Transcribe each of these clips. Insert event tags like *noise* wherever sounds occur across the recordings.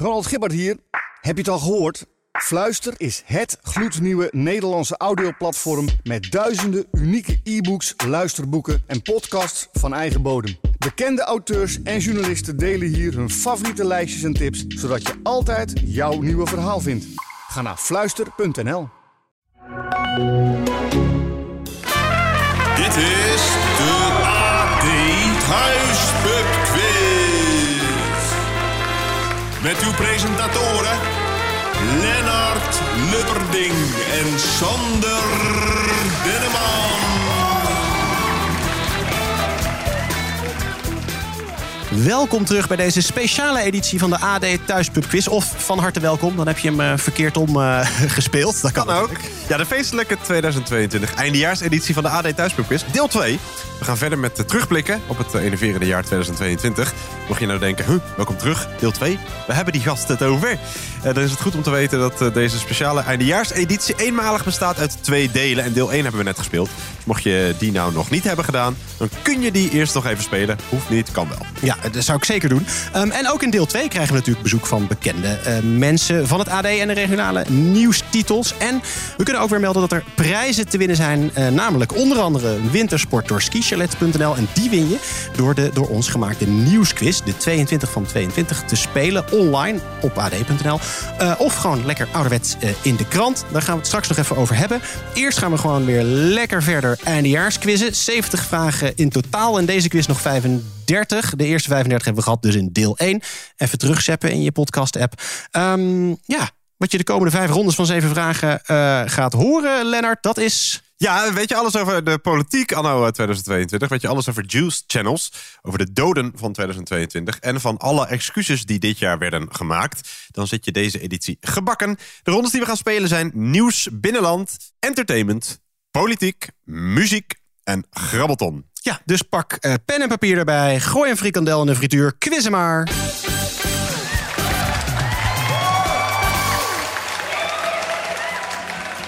Ronald Gibbard hier. Heb je het al gehoord? Fluister is het gloednieuwe Nederlandse audioplatform met duizenden unieke e-books, luisterboeken en podcasts van eigen bodem. Bekende auteurs en journalisten delen hier hun favoriete lijstjes en tips, zodat je altijd jouw nieuwe verhaal vindt. Ga naar fluister.nl. Dit is Met uw presentatoren Lennart Lubberding en Sander Denneman. Welkom terug bij deze speciale editie van de AD Thuispub Quiz. Of van harte welkom, dan heb je hem eh, verkeerd om eh, *laughs* gespeeld. Dat kan, Kan ook. Ja, de feestelijke 2022 eindejaarseditie van de AD Thuispub Quiz, deel 2. We gaan verder met eh, terugblikken op het eh, enerverende jaar 2022. Mocht je nou denken, welkom terug, deel 2. We hebben die gasten het over. Eh, dan is het goed om te weten dat eh, deze speciale eindejaarseditie eenmalig bestaat uit twee delen. En deel 1 hebben we net gespeeld. Mocht je die nou nog niet hebben gedaan, dan kun je die eerst nog even spelen. Hoeft niet, kan wel. Ja, dat zou ik zeker doen. Ehm, en ook in deel 2 krijgen we natuurlijk bezoek van bekende eh, mensen van het AD en de regionale nieuwstitels. En we kunnen ook weer melden dat er prijzen te winnen zijn. eh, namelijk onder andere wintersport door skichalet.nl. En die win je door de door ons gemaakte nieuwsquiz, de 22 van 22, te spelen online op ad.nl. Eh, of gewoon lekker ouderwets eh, in de krant. Daar gaan we het straks nog even over hebben. Eerst gaan we gewoon weer lekker verder eindejaarsquizzen. 70 vragen in totaal. En deze quiz nog 35. De eerste 35 hebben we gehad, dus in deel 1. Even terugzeppen in je podcast-app. Ehm, ja, wat je de komende vijf rondes van zeven vragen eh, gaat horen, Lennart, dat is... Ja, weet je alles over de politiek anno eh, 2022? Weet je alles over Juice Channels? Over de doden van 2022? En van alle excuses die dit jaar werden gemaakt? Dan zit je deze editie gebakken. De rondes die we gaan spelen zijn nieuws, binnenland, entertainment, politiek, muziek en grabbelton. Ja, dus pak eh, pen en papier erbij. Gooi een frikandel in de frituur. Quizzen maar.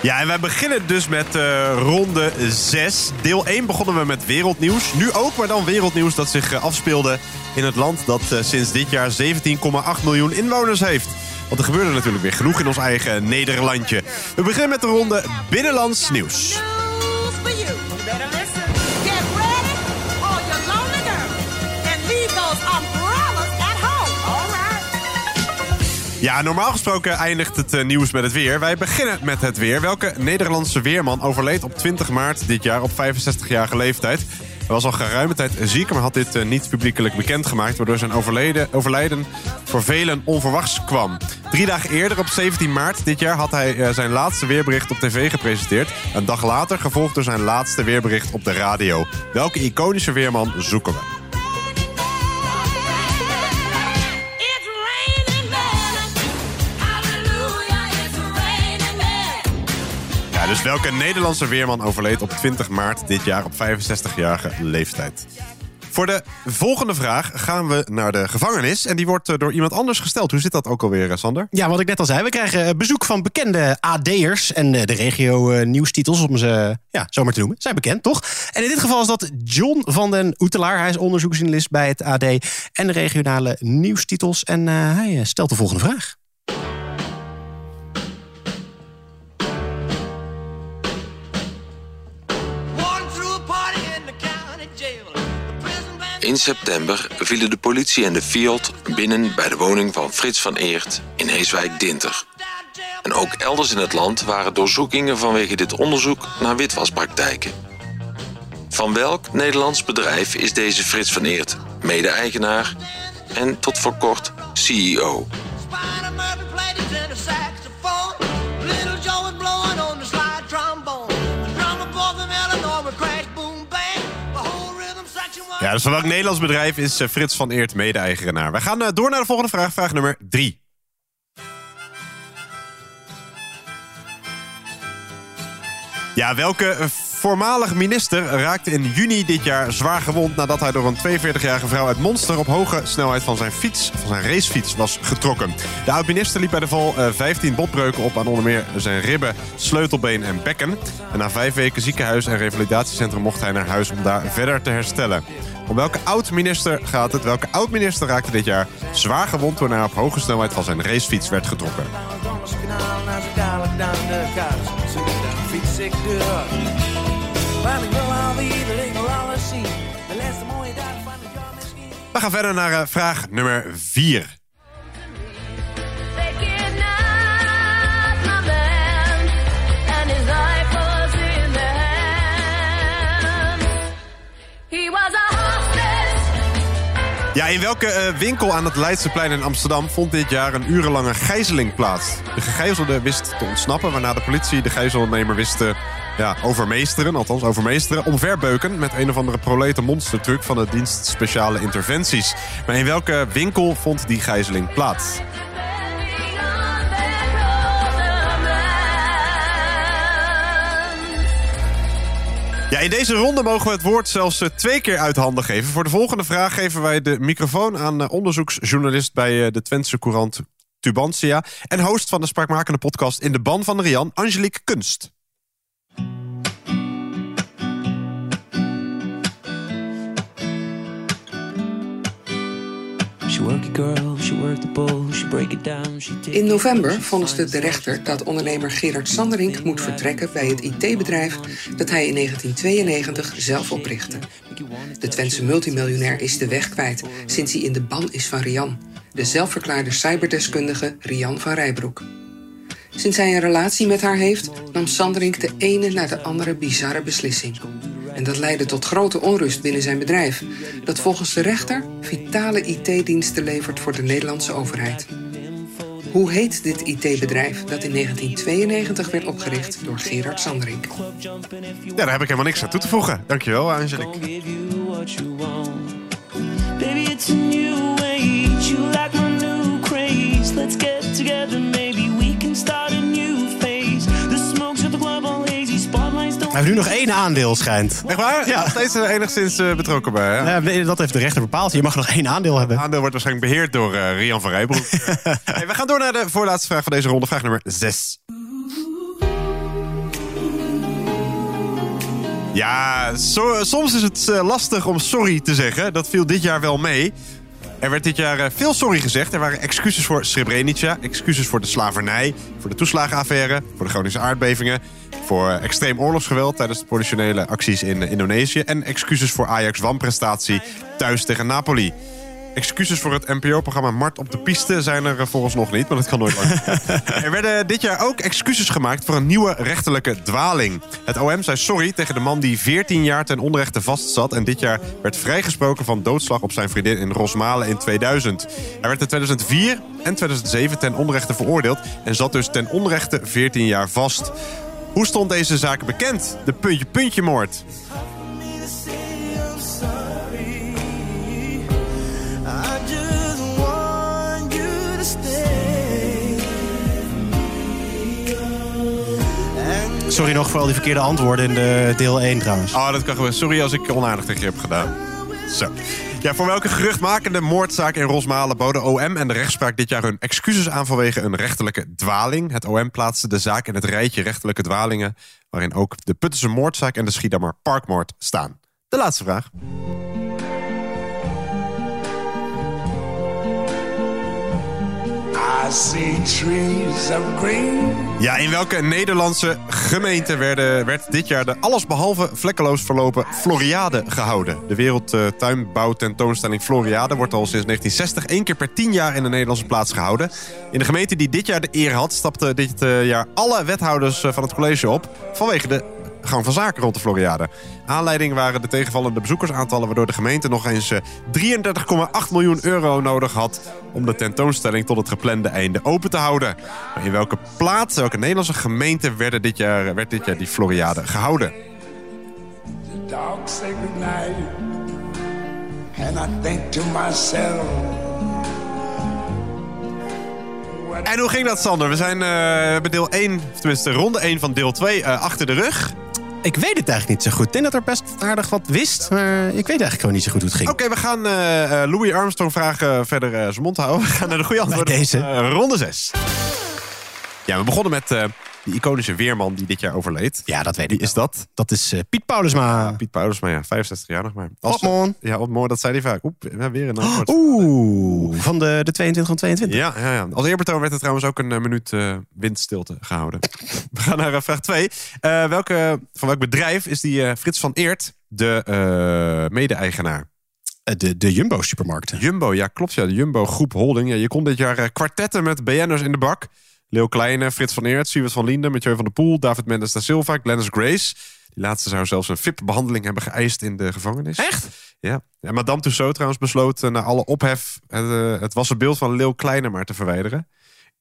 Ja, en wij beginnen dus met eh, ronde 6. Deel 1 begonnen we met wereldnieuws. Nu ook, maar dan wereldnieuws dat zich eh, afspeelde in het land dat eh, sinds dit jaar 17,8 miljoen inwoners heeft. Want er gebeurde natuurlijk weer genoeg in ons eigen Nederlandje. We beginnen met de ronde Binnenlands Nieuws. Get ready, all you lonely girls, and those Ja, normaal gesproken eindigt het eh, nieuws met het weer. Wij beginnen met het weer. Welke Nederlandse weerman overleed op 20 maart dit jaar op 65-jarige leeftijd? Hij was al geruime tijd ziek, maar had dit eh, niet publiekelijk bekendgemaakt... waardoor zijn overleden, overlijden voor velen onverwachts kwam. Drie dagen eerder, op 17 maart dit jaar, had hij eh, zijn laatste weerbericht op tv gepresenteerd. Een dag later gevolgd door zijn laatste weerbericht op de radio. Welke iconische weerman zoeken we? Dus welke Nederlandse weerman overleed op 20 maart dit jaar op 65-jarige leeftijd? Voor de volgende vraag gaan we naar de gevangenis. En die wordt eh, door iemand anders gesteld. Hoe zit dat ook alweer, eh, Sander? Ja, wat ik net al zei, we krijgen eh, bezoek van bekende AD'ers. En de regio-nieuwstitels, om ze ja, zo maar te noemen, zijn bekend, toch? En in dit geval is dat John van den Oetelaar. Hij is onderzoeksjournalist bij het AD en de regionale nieuwstitels. En hij stelt de volgende vraag. In september vielen de politie en de Fiat binnen bij de woning van Frits van Eert in Heeswijk-Dinter. En ook elders in het land waren doorzoekingen vanwege dit onderzoek naar witwaspraktijken. Van welk Nederlands bedrijf is deze Frits van Eert mede-eigenaar en tot voor kort CEO? Dus van welk Nederlands bedrijf is eh, Frits van Eert mede-eigenaar? Wij gaan eh, door naar de volgende vraag. Vraag nummer 3. Ja, welke eh, voormalig minister raakte in juni dit jaar zwaar gewond... nadat hij door een 42-jarige vrouw uit Monster... op hoge snelheid van zijn fiets, van zijn racefiets was getrokken. De oud-minister liep bij de val eh, 15 botbreuken op aan onder meer zijn ribben, sleutelbeen en bekken. En na vijf weken ziekenhuis en revalidatiecentrum mocht hij naar huis om daar verder te herstellen. Om welke oud-minister gaat het? Welke oud-minister raakte dit jaar zwaar gewond... toen hij op hoge snelheid van zijn racefiets werd getrokken? We gaan verder naar eh, vraag nummer 4. Ja, in welke eh, winkel aan het Leidseplein in Amsterdam vond dit jaar een urenlange gijzeling plaats? De gegijzelde wist te ontsnappen, waarna de politie de gijzelnemer wist te ja, overmeesteren, althans overmeesteren, omverbeuken met een of andere prolete monstertruck van de dienst speciale interventies. Maar in welke winkel vond die gijzeling plaats? Ja, in deze ronde mogen we het woord zelfs eh, twee keer uit handen geven. Voor de volgende vraag geven wij de microfoon aan eh, onderzoeksjournalist bij eh, de Twentse Courant Tubantia... en host van de spraakmakende podcast In de Ban van Rian, Angelique Kunst. In november vonnisde de rechter dat ondernemer Gerard Sanderink moet vertrekken bij het IT-bedrijf dat hij in 1992 zelf oprichtte. De Twentse multimiljonair is de weg kwijt sinds hij in de ban is van Rian, de zelfverklaarde cyberdeskundige Rian van Rijbroek. Sinds hij een relatie met haar heeft, nam Sanderink de ene na de andere bizarre beslissing. En dat leidde tot grote onrust binnen zijn bedrijf, dat volgens de rechter vitale IT-diensten levert voor de Nederlandse overheid. Hoe heet dit IT-bedrijf dat in 1992 werd opgericht door Gerard Sanderink? Ja, daar heb ik helemaal niks aan toe te voegen. Dankjewel, Angelique. Baby, it's a new age. You like my new craze. Let's get together, Hij heeft nu nog één aandeel, schijnt. Echt waar? Ja. Steeds eh, enigszins eh, betrokken bij, hè? Ja, nee, dat heeft de rechter bepaald. Je mag nog één aandeel hebben. aandeel wordt waarschijnlijk beheerd door eh, Rian van Rijbroek. *laughs* hey, we gaan door naar de voorlaatste vraag van deze ronde. Vraag nummer 6. Ja, so- soms is het lastig om sorry te zeggen. Dat viel dit jaar wel mee. Er werd dit jaar eh, veel sorry gezegd. Er waren excuses voor Srebrenica, excuses voor de slavernij, voor de toeslagenaffaire, voor de Groningse aardbevingen, voor eh, extreem oorlogsgeweld tijdens de politionele acties in eh, Indonesië en excuses voor Ajax wanprestatie thuis tegen Napoli. Excuses voor het NPO-programma Mart op de Piste zijn er eh, volgens nog niet, maar dat kan nooit lang. *laughs* er werden dit jaar ook excuses gemaakt voor een nieuwe rechterlijke dwaling. Het OM zei sorry tegen de man die 14 jaar ten onrechte vastzat... en dit jaar werd vrijgesproken van doodslag op zijn vriendin in Rosmalen in 2000. Hij werd in 2004 en 2007 ten onrechte veroordeeld... en zat dus ten onrechte 14 jaar vast. Hoe stond deze zaak bekend? De puntje-puntje-moord. Sorry nog voor al die verkeerde antwoorden in de deel 1 trouwens. Oh, dat kan gebeuren. Sorry als ik onaardig tegen je heb gedaan. Zo. Ja, voor welke geruchtmakende moordzaak in Rosmalen boden OM en de rechtspraak dit jaar hun excuses aan vanwege een rechterlijke dwaling? Het OM plaatste de zaak in het rijtje rechterlijke dwalingen, waarin ook de Puttense moordzaak en de Schiedammer parkmoord staan. De laatste vraag. Trees green. Ja, in welke Nederlandse gemeente werden, werd dit jaar de allesbehalve vlekkeloos verlopen Floriade gehouden? De wereldtuinbouwtentoonstelling Floriade wordt al sinds 1960 één keer per tien jaar in de Nederlandse plaats gehouden. In de gemeente die dit jaar de eer had, stapten dit eh, jaar alle wethouders eh, van het college op vanwege de gang van zaken rond de Floriade. Aanleiding waren de tegenvallende bezoekersaantallen... waardoor de gemeente nog eens eh, 33,8 miljoen euro nodig had... om de tentoonstelling tot het geplande einde open te houden. Maar in welke plaats, welke Nederlandse gemeente... Werden dit jaar, werd dit jaar die Floriade gehouden? And I think to myself. En hoe ging dat, Sander? We zijn eh, bij deel 1, tenminste ronde 1 van deel 2 eh, achter de rug. Ik weet het eigenlijk niet zo goed. Ik denk dat er best aardig wat wist. Maar ik weet eigenlijk gewoon niet zo goed hoe het ging. Oké, we gaan eh, eh, Louis Armstrong vragen verder eh, zijn mond houden. We gaan naar de goede antwoorden. deze. van, eh, ronde 6. Ja, we begonnen met eh die iconische weerman die dit jaar overleed. Ja, dat weet Wie ik is wel. dat? Dat is eh, Piet Paulusma. Piet Paulus, maar ja, 65 jaar nog maar. Ja, op mooi, dat zei hij vaak. Oep, weer een antwoord. Oeh, van de, de 22 van 22. Ja, ja, ja. Als eerbetoon werd er trouwens ook een eh, minuut eh, windstilte gehouden. *laughs* We gaan naar eh, vraag 2. welke, van welk bedrijf is die eh, Frits van Eert de eh, mede-eigenaar? Eh, De, de Jumbo-supermarkten. Jumbo, ja klopt ja. De Jumbo Groep Holding. Ja, je kon dit jaar eh, kwartetten met BN'ers in de bak. Leeuw Kleine, Frits van Eert, Siewert van Linden, Mathieu van der Poel, David Mendes da Silva, Glennis Grace. Die laatste zou zelfs een VIP-behandeling hebben geëist in de gevangenis. Echt? Ja. ja Madame Tussauds trouwens besloot eh, na alle ophef het, eh, het was een beeld van Leeuw Kleine maar te verwijderen.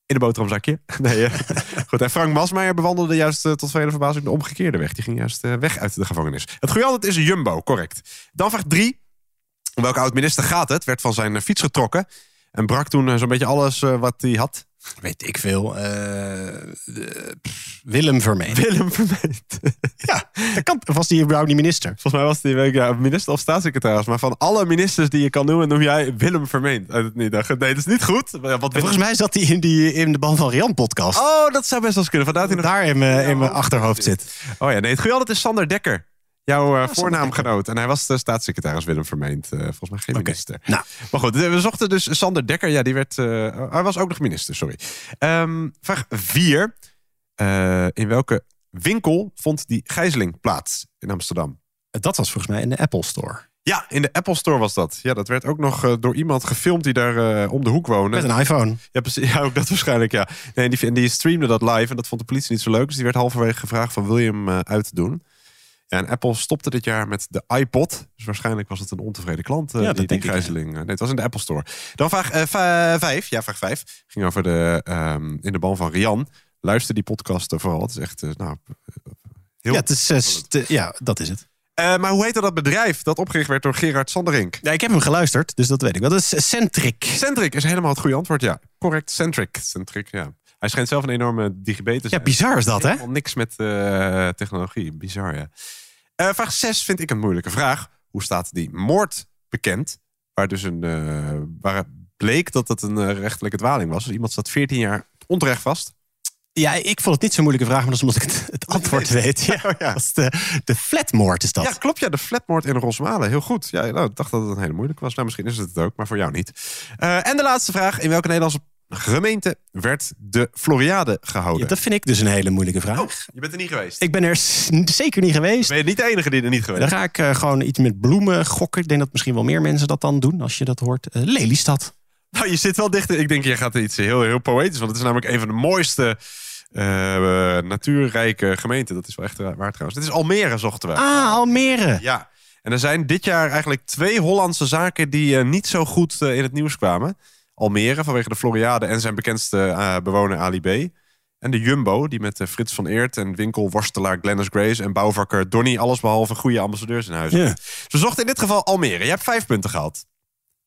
In een boterhamzakje. *laughs* Nee, eh, goed. En Frank Masmeijer bewandelde juist tot vele verbazing de omgekeerde weg. Die ging juist weg uit de gevangenis. Het goede antwoord is Jumbo, correct. Dan vraag 3. Om welke oud-minister gaat het? Werd van zijn fiets getrokken. En brak toen zo'n beetje alles wat hij had. Weet ik veel. Eh, de- pff, Willem Vermeen. Willem Vermeend. *laughs* Ja, dat kan. Was die überhaupt niet minister? Volgens mij was weet ik, ja, minister of staatssecretaris. Maar van alle ministers die je kan noemen, noem jij Willem Vermeend. uit het niet. Nee, dat is niet goed. Wat Volgens mij zat hij in, die, in de Ban van Rian podcast. Oh, dat zou best wel eens kunnen. Vandaar dat hij nog Daar in mijn, in mijn achterhoofd zit. Oh ja, nee, het goede altijd is Sander Dekker. Jouw eh, voornaamgenoot. En hij was de staatssecretaris Willem Vermeend. eh, volgens mij geen minister. Nou. Maar goed, we zochten dus Sander Dekker. Ja, die werd... eh, hij was ook nog minister, sorry. Ehm, vraag 4. in welke winkel vond die gijzeling plaats in Amsterdam? Dat was volgens mij in de Apple Store. Ja, in de Apple Store was dat. Ja, dat werd ook nog door iemand gefilmd die daar om de hoek woonde. Met een iPhone. Ja, precies. *laughs* Ja, ook dat waarschijnlijk, ja. Nee, en die, en die streamde dat live en dat vond de politie niet zo leuk. Dus die werd halverwege gevraagd van wil je hem eh, uitdoen? Ja, en Apple stopte dit jaar met de iPod. Dus waarschijnlijk was het een ontevreden klant, eh, Ja, die, die gijzeling. eh, Nee, het was in de Apple Store. Dan vraag eh, va- vijf. Ja, vraag vijf. Ging over de, ehm, in de ban van Rian. Luister die podcast eh, vooral. Het is echt, eh, nou... eh, Heel Ja, het is, eh, ja, dat is het. Eh, maar hoe heette dat bedrijf dat opgericht werd door Gerard Sanderink? Ja, ik heb hem geluisterd, dus dat weet ik wel. Dat is Centric. Centric is helemaal het goede antwoord, ja. Correct, Centric. Centric, ja. Hij schijnt zelf een enorme digibet te Ja, zijn. bizar is dat, hè? Helemaal niks met eh, technologie. Bizar, ja. Eh, vraag 6 vind ik een moeilijke vraag. Hoe staat die moord bekend? Waar dus een... eh, waar bleek dat het een rechtelijke dwaling was. Dus iemand zat 14 jaar onterecht vast. Ja, ik vond het niet zo'n moeilijke vraag, maar dat is omdat ik het, het antwoord weet. Ja, *laughs* Oh, ja. Dat is de, de flatmoord is dat. Ja, klopt. Ja, de flatmoord in Rosmalen. Heel goed. Ja, nou, ik dacht dat het een hele moeilijke was. Nou, misschien is het het ook, maar voor jou niet. En de laatste vraag. In welke Nederlandse gemeente werd de Floriade gehouden? Ja, dat vind ik dus een hele moeilijke vraag. Oh, je bent er niet geweest. Ik ben er zeker niet geweest. Ben je niet de enige die er niet geweest Dan ga ik eh, gewoon iets met bloemen gokken. Ik denk dat misschien wel meer mensen dat dan doen als je dat hoort. Eh, Lelystad. Nou, je zit wel dichter. Ik denk, je gaat iets heel, heel poëtisch. Want het is namelijk een van de mooiste eh, natuurrijke gemeenten. Dat is wel echt waar trouwens. Dit is Almere, zochten we. Ah, Almere. Ja. En er zijn dit jaar eigenlijk twee Hollandse zaken die niet zo goed in het nieuws kwamen. Almere vanwege de Floriade en zijn bekendste eh, bewoner Ali B. En de Jumbo, die met eh, Frits van Eert en winkelworstelaar Glennis Grace en bouwvakker Donny allesbehalve goede ambassadeurs in huis. Dus we zochten in dit geval Almere. Je hebt vijf punten gehaald.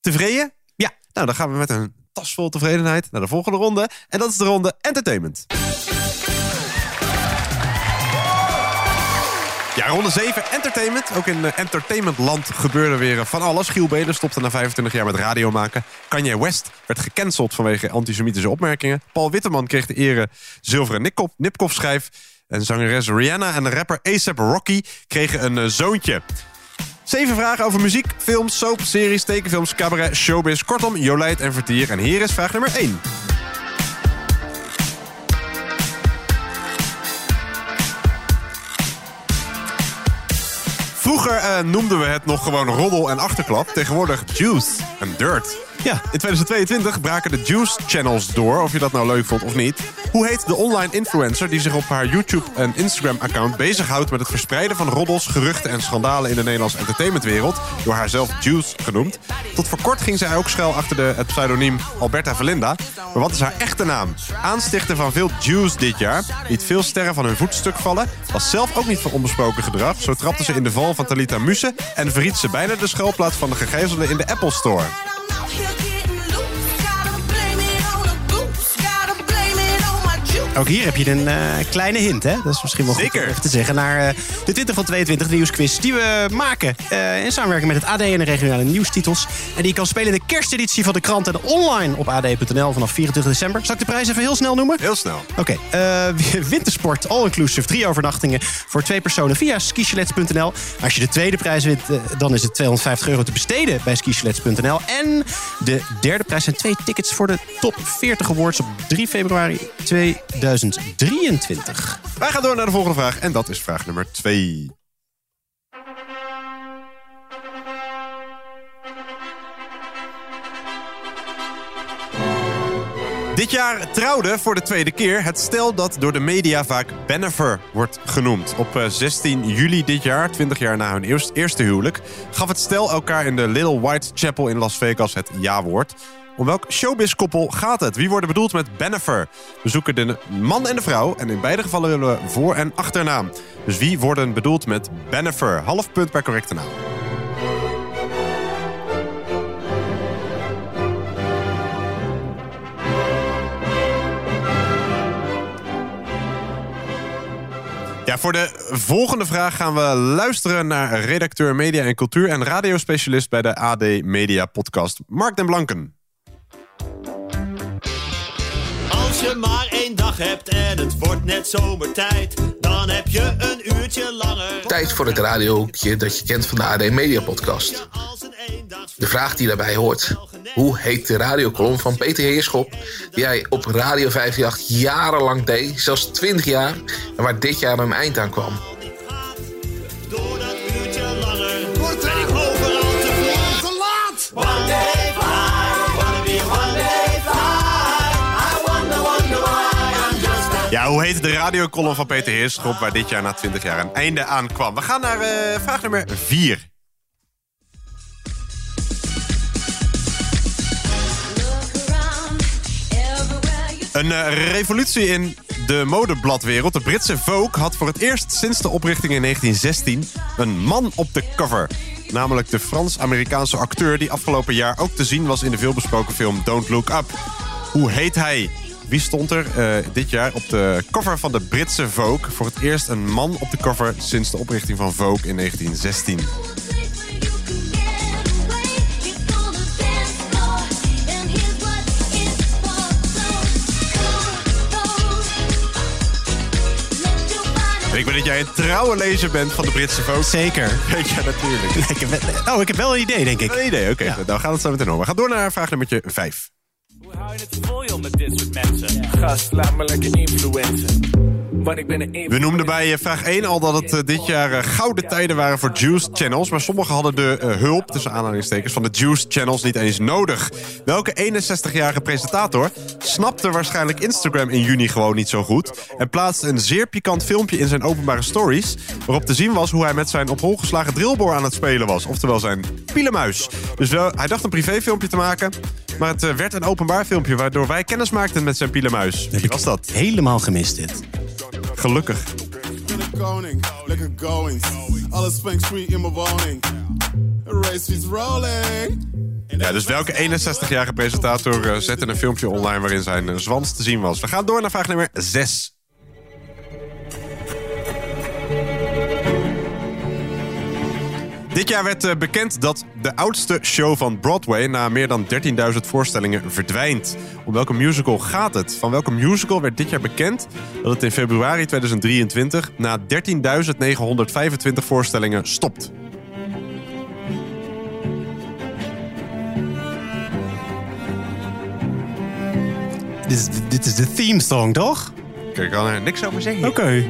Tevreden? Ja. Nou, dan gaan we met een tas vol tevredenheid naar de volgende ronde. En dat is de ronde Entertainment. Ja, ronde 7, entertainment. Ook in eh, entertainmentland gebeurde weer eh, van alles. Giel Belen stopte na 25 jaar met radio maken. Kanye West werd gecanceld vanwege antisemitische opmerkingen. Paul Witteman kreeg de ere zilveren Nipkoff, Nipkoff-schijf. En zangeres Rihanna en de rapper A$AP Rocky kregen een eh, zoontje. Zeven vragen over muziek, films, soap, series, tekenfilms, cabaret, showbiz. Kortom, Jolijt en Vertier. En hier is vraag nummer 1. Vroeger eh, noemden we het nog gewoon roddel en achterklap. Tegenwoordig juice en dirt. Ja. In 2022 braken de Juice Channels door, of je dat nou leuk vond of niet. Hoe heet de online influencer die zich op haar YouTube en Instagram-account bezighoudt met het verspreiden van roddels, geruchten en schandalen in de Nederlandse entertainmentwereld, door haarzelf Juice genoemd. Tot voor kort ging zij ook schuil achter de, het pseudoniem Alberta Verlinda. Maar wat is haar echte naam? Aanstichter van veel Juice dit jaar, liet veel sterren van hun voetstuk vallen, was zelf ook niet van onbesproken gedrag. Zo trapte ze in de val van Talita Muse en verriet ze bijna de schuilplaats van de gegijzelde in de Apple Store. Ook hier heb je een eh, kleine hint, hè? Dat is misschien wel goed Zeker. om even te zeggen. Naar eh, de 20 van 22 nieuwsquiz die we maken eh, in samenwerking met het AD en de regionale nieuwstitels. En die kan spelen in de kersteditie van de krant en online op ad.nl vanaf 24 december. Zal ik de prijs even heel snel noemen? Heel snel. Oké, *laughs* wintersport, all-inclusive, drie overnachtingen voor twee personen via skichalets.nl. Als je de tweede prijs wint, dan is het 250 euro te besteden bij skichalets.nl. En de derde prijs zijn twee tickets voor de top 40 awards op 3 februari 2023. Wij gaan door naar de volgende vraag. En dat is vraag nummer 2. Dit jaar trouwde voor de tweede keer het stel dat door de media vaak Bennifer wordt genoemd. Op eh, 16 juli dit jaar, 20 jaar na hun eerst- eerste huwelijk, gaf het stel elkaar in de Little White Chapel in Las Vegas het ja-woord. Om welk showbiz-koppel gaat het? Wie worden bedoeld met Bennifer? We zoeken de man en de vrouw en in beide gevallen willen we voor- en achternaam. Dus wie worden bedoeld met Bennifer? Half punt per correcte naam. Ja, voor de volgende vraag gaan we luisteren naar redacteur media en cultuur en radiospecialist bij de AD Media Podcast, Mark den Blanken. Je maar één dag hebt en het wordt net zomertijd, dan heb je een uurtje langer. Tijd voor het radiohoekje dat je kent van de AD Media Podcast. De vraag die daarbij hoort. Hoe heet de radiocolumn van Peter Heerschop... die hij op Radio 538 jarenlang deed, zelfs 20 jaar... en waar dit jaar een eind aan kwam? Ja, hoe heet de radiocolumn van Peter Heerschop waar dit jaar na 20 jaar een einde aan kwam? We gaan naar eh, vraag nummer 4. Een eh, revolutie in de modebladwereld. De Britse Vogue had voor het eerst sinds de oprichting in 1916 een man op de cover. Namelijk de Frans-Amerikaanse acteur die afgelopen jaar ook te zien was in de veelbesproken film Don't Look Up. Hoe heet hij? Wie stond er eh, dit jaar op de cover van de Britse Vogue? Voor het eerst een man op de cover sinds de oprichting van Vogue in 1916. En ik weet dat jij een trouwe lezer bent van de Britse Vogue. Zeker. *laughs* Je natuurlijk. Ik heb, oh, ik heb wel een idee, denk ik. Een idee, oké. Dan gaan we het zo meteen over. We gaan door naar vraag nummer 5. Voel je met dit soort mensen? Gast, laat me lekker influencen. We noemden bij eh, vraag 1 al dat het eh, dit jaar eh, gouden tijden waren voor Juice Channels. Maar sommigen hadden de hulp, tussen aanhalingstekens, van de Juice Channels niet eens nodig. Welke 61-jarige presentator snapte waarschijnlijk Instagram in juni gewoon niet zo goed... en plaatste een zeer pikant filmpje in zijn openbare stories... waarop te zien was hoe hij met zijn op hol geslagen drillboor aan het spelen was. Oftewel zijn pielemuis. Dus wel, hij dacht een privéfilmpje te maken... maar het werd een openbaar filmpje waardoor wij kennis maakten met zijn pielemuis. Wie was dat? Helemaal gemist dit. Gelukkig. koning, lekker going. Alles in mijn woning. Race is rolling. Ja, dus welke 61-jarige presentator eh, zette een filmpje online waarin zijn eh, zwans te zien was? We gaan door naar vraag nummer 6. Dit jaar werd eh, bekend dat de oudste show van Broadway na meer dan 13.000 voorstellingen verdwijnt. Om welke musical gaat het? Van welke musical werd dit jaar bekend dat het in februari 2023 na 13.925 voorstellingen stopt? Dit is, dit is de theme song, toch? Ik kan er niks over zeggen. Oké.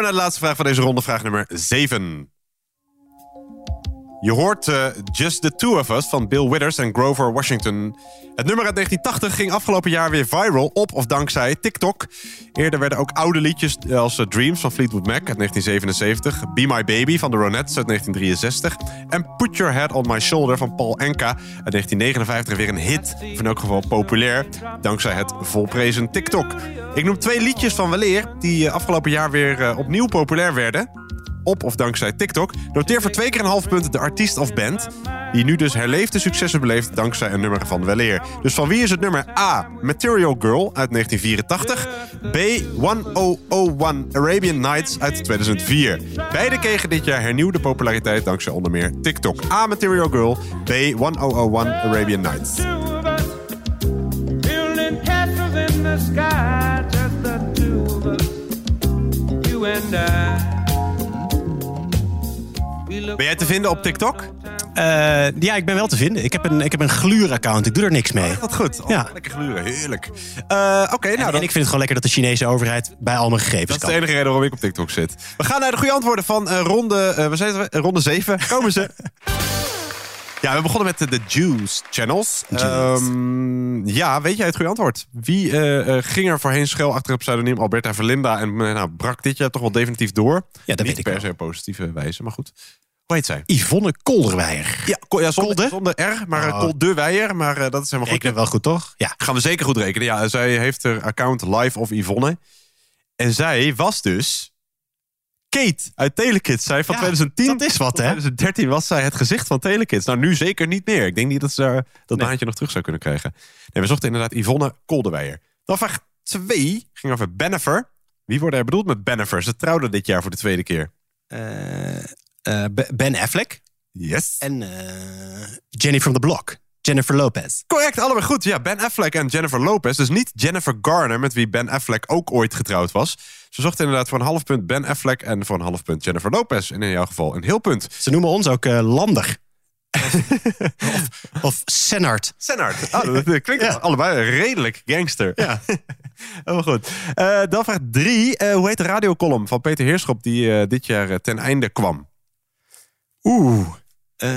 Door naar de laatste vraag van deze ronde, vraag nummer 7. Je hoort eh, Just the Two of Us van Bill Withers en Grover Washington. Het nummer uit 1980 ging afgelopen jaar weer viral op of dankzij TikTok. Eerder werden ook oude liedjes als eh, Dreams van Fleetwood Mac uit 1977... Be My Baby van de Ronettes uit 1963... en Put Your Head on My Shoulder van Paul Enka uit 1959 weer een hit. Of in elk geval populair, dankzij het volprezen TikTok. Ik noem twee liedjes van weleer die eh, afgelopen jaar weer eh, opnieuw populair werden op of dankzij TikTok. Noteer voor twee keer een half punt de artiest of band... die nu dus herleefde successen beleeft dankzij een nummer van weleer. Dus van wie is het nummer A. Material Girl uit 1984... B. 1001 Arabian Nights uit 2004. Beide kregen dit jaar hernieuwde populariteit dankzij onder meer TikTok. A. Material Girl, B. 1001 Arabian Nights. And I. Ben jij te vinden op TikTok? Eh, ja, ik ben wel te vinden. Ik heb een, ik heb een gluur-account. Ik doe er niks mee. Wat goed. Oh, Ja. Lekker gluren, heerlijk. Eh, Oké, nou en, dan... en ik vind het gewoon lekker dat de Chinese overheid bij al mijn gegevens Dat is kan. de enige reden waarom ik op TikTok zit. We gaan naar de goede antwoorden van eh, ronde, we zijn het, ronde 7. Komen ze? *laughs* ja, we begonnen met de, Juice Channels. Ehm, ja, weet jij het goede antwoord? Wie ging er voorheen schuil achter het pseudoniem Alberta Verlinda... en nou, brak dit jaar toch wel definitief door? Ja, dat Niet weet ik per se op positieve wijze, maar goed. Hoe heet zij? Yvonne Kolderweijer. Ja, ko- ja zonder, zonder R, maar uh, Oh. Kol de Weijer. Maar eh, dat is helemaal goed. Rekenen wel goed, toch? Ja. Gaan we zeker goed rekenen. Ja, zij heeft haar account Live of Yvonne. En zij was dus Kate uit Telekids. Zij van Ja, 2010 dat is wat, hè? 2013 was zij het gezicht van Telekids. Nou, nu zeker niet meer. Ik denk niet dat ze daar dat baantje nog terug zou kunnen krijgen. Nee, we zochten inderdaad Yvonne Koldewijer. Dan vraag 2 ging over Bennifer. Wie wordt er bedoeld met Bennifer? Ze trouwden dit jaar voor de tweede keer. Eh, eh, Be- ben Affleck. Yes. En eh, Jenny from the Block. Jennifer Lopez. Correct, allebei goed. Ja, Ben Affleck en Jennifer Lopez. Dus niet Jennifer Garner, met wie Ben Affleck ook ooit getrouwd was. Ze zochten inderdaad voor een half punt Ben Affleck en voor een half punt Jennifer Lopez. En in jouw geval een heel punt. Ze noemen ons ook eh, Lander. *laughs* of, of Sennard. Sennard. Oh, dat klinkt allebei redelijk gangster. Ja. *laughs* oh, goed. Dan vraag drie. Hoe heet de radiocolumn van Peter Heerschop die dit jaar ten einde kwam? Oeh. Eh,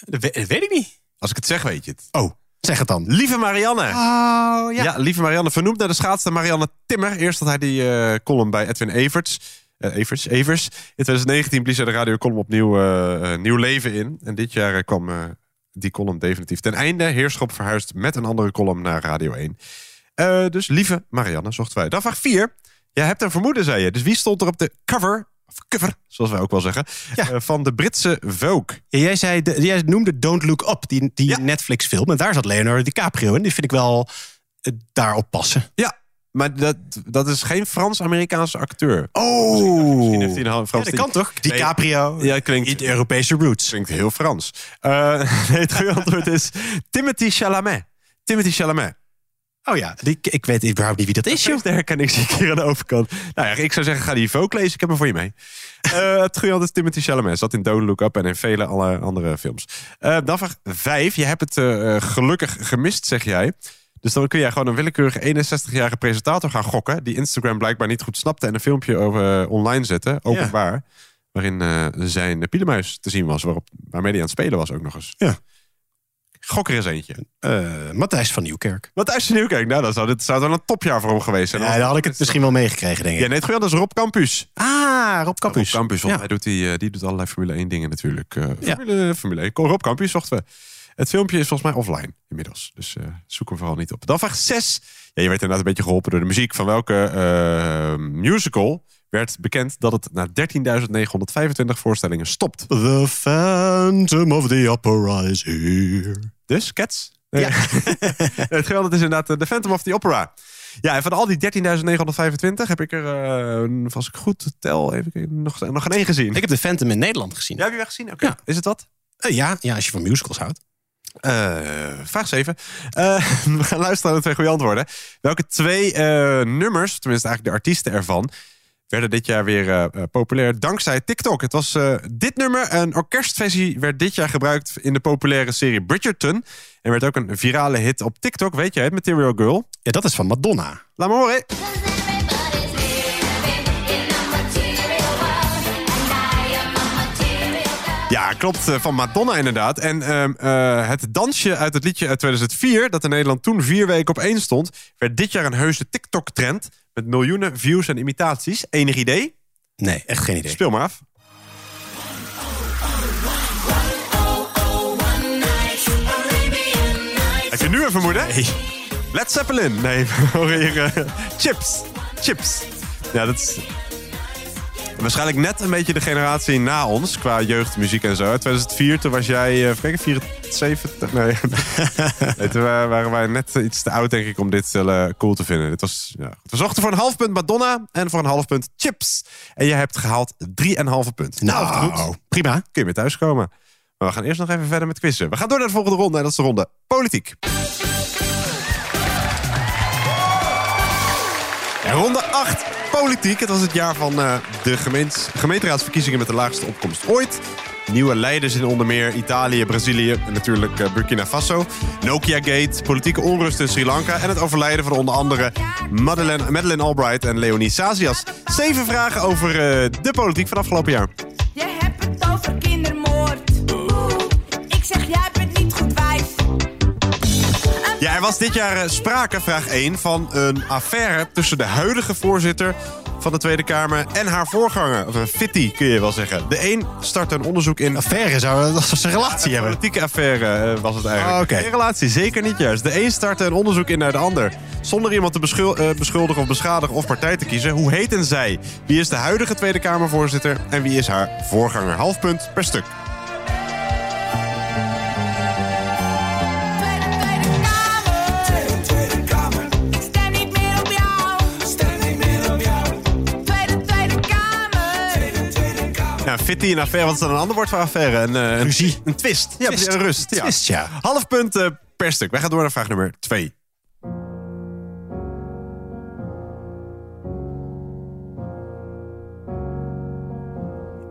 dat weet, dat weet ik niet. Als ik het zeg, weet je het. Oh, zeg het dan. Lieve Marianne. Oh, ja. lieve Marianne. Vernoemd naar de schaatster Marianne Timmer. Eerst had hij die eh, column bij Edwin Everts. Eh, Evers, Evers. In 2019 blies hij de radiocolumn opnieuw eh, nieuw leven in. En dit jaar kwam eh, die column definitief ten einde. Heerschop verhuisd met een andere column naar Radio 1. Eh, dus lieve Marianne, zochten wij. Dan vraag 4. Jij hebt een vermoeden, zei je. Dus wie stond er op de cover, of cover, zoals wij ook wel zeggen, eh, van de Britse Vogue? Ja, jij, zei de- jij noemde Don't Look Up, die, die Netflix-film. En daar zat Leonardo DiCaprio in. Die vind ik wel eh, daarop passen. Ja, maar dat, dat is geen Frans-Amerikaanse acteur. Oh! Misschien heeft hij een Frans Ja, dat kan toch? Nee. DiCaprio. Ja, klinkt, Niet Europese roots. klinkt heel Frans. Eh, *laughs* nee, het goede antwoord is Timothy Chalamet. Timothy Chalamet. Oh ja, die, ik weet überhaupt niet wie dat is, joh. Herkenning zie ik hier aan de overkant. Nou ja, ik zou zeggen, ga die Vogue lezen. Ik heb hem voor je mee. Eh, het goede is Timothy Chalamet. Zat in Don't Look Up en in vele alle andere films. Eh, dan vraag 5. Je hebt het eh, gelukkig gemist, zeg jij. Dus dan kun jij gewoon een willekeurige 61-jarige presentator gaan gokken... die Instagram blijkbaar niet goed snapte... en een filmpje over, online zette, openbaar... waarin zijn pielenmuis te zien was... Waarop, waarmee hij aan het spelen was ook nog eens. Ja. Gok er eens eentje. Eh, Matthijs van Nieuwkerk. Matthijs van Nieuwkerk, nou, dan zou dit zou dan een topjaar voor hem geweest zijn. Ja, dan had ik het misschien wel meegekregen, denk ik. Ja, nee, het antwoord is Rob Campus. Ah, Rob Rob Campus. Campus, want Ja. hij doet die, eh, die doet allerlei Formule 1 dingen natuurlijk. Eh, Ja. Formule, Formule 1. Rob Campus zochten we. Het filmpje is volgens mij offline inmiddels. Dus zoek hem vooral niet op. Dan vraag 6. Ja, je werd inderdaad een beetje geholpen door de muziek. Van welke eh, musical werd bekend dat het na 13.925 voorstellingen stopt? The Phantom of the Opera is here. Dus, Cats? Ja. *laughs* het geweld is inderdaad eh, The Phantom of the Opera. Ja, en van al die 13.925 heb ik er, eh, als ik goed tel, even nog, nog geen één gezien. Ik heb de Phantom in Nederland gezien. Ja, heb je wel gezien? Oké. Ja. Is het wat? Eh, ja, ja, als je van musicals houdt. Eh, vraag 7. Eh, *laughs* we gaan luisteren naar de twee goede antwoorden. Welke twee eh, nummers, tenminste eigenlijk de artiesten ervan, werden dit jaar weer eh, eh, populair dankzij TikTok? Het was eh, dit nummer, een orkestversie, werd dit jaar gebruikt in de populaire serie Bridgerton. En werd ook een virale hit op TikTok. Weet jij het, Material Girl? Ja, dat is van Madonna. Laat me horen. Ja, klopt, van Madonna inderdaad. En ehm, eh, het dansje uit het liedje uit 2004, dat in Nederland toen vier weken op één stond, werd dit jaar een heuse TikTok-trend met miljoenen views en imitaties. Enig idee? Nee, echt geen idee. Speel maar af. Heb je nu een vermoeden? Nee. Led Zeppelin. Nee, *laughs* we horen hier eh, chips. Chips. Ja, dat is waarschijnlijk net een beetje de generatie na ons qua jeugdmuziek en zo. Uit 2004, toen was jij, uh, kijken, 74? Nee. *laughs* nee, toen waren wij net iets te oud, denk ik, om dit eh, cool te vinden. Dit was, ja. We zochten voor een half punt Madonna en voor een half punt chips. En je hebt gehaald 3,5 punt. Nou, goed. prima. Kun je weer thuiskomen. Maar we gaan eerst nog even verder met quizzen. We gaan door naar de volgende ronde en dat is de ronde politiek. Ronde 8, politiek. Het was het jaar van eh, de gemeents- gemeenteraadsverkiezingen met de laagste opkomst ooit. Nieuwe leiders in onder meer Italië, Brazilië en natuurlijk eh, Burkina Faso. Nokia Gate, politieke onrust in Sri Lanka... en het overlijden van onder andere Madeleine, Madeleine Albright en Leonie Sazias. Zeven vragen over eh, de politiek van afgelopen jaar. Je hebt het over kindermoord. Ik zeg jij bent. Ja, er was dit jaar eh, sprake, vraag 1, van een affaire tussen de huidige voorzitter van de Tweede Kamer en haar voorganger. Of een fitty, kun je wel zeggen. De een startte een onderzoek in... Affaire, zou dat ze een relatie Een hebben? politieke affaire eh, was het eigenlijk. Oh, oké. Geen relatie, zeker niet juist. De een startte een onderzoek in naar de ander. Zonder iemand te beschul- eh, beschuldigen of beschadigen of partij te kiezen. Hoe heten zij? Wie is de huidige Tweede Kamervoorzitter en wie is haar voorganger? Half punt per stuk. Ja, fitty en affaire, wat is dan een ander woord voor affaire? Een, eh, een, Ruzie. Een twist. Ja, Twist. een rust. Ja. Twist, ja. Half punt eh, per stuk. Wij gaan door naar vraag nummer 2.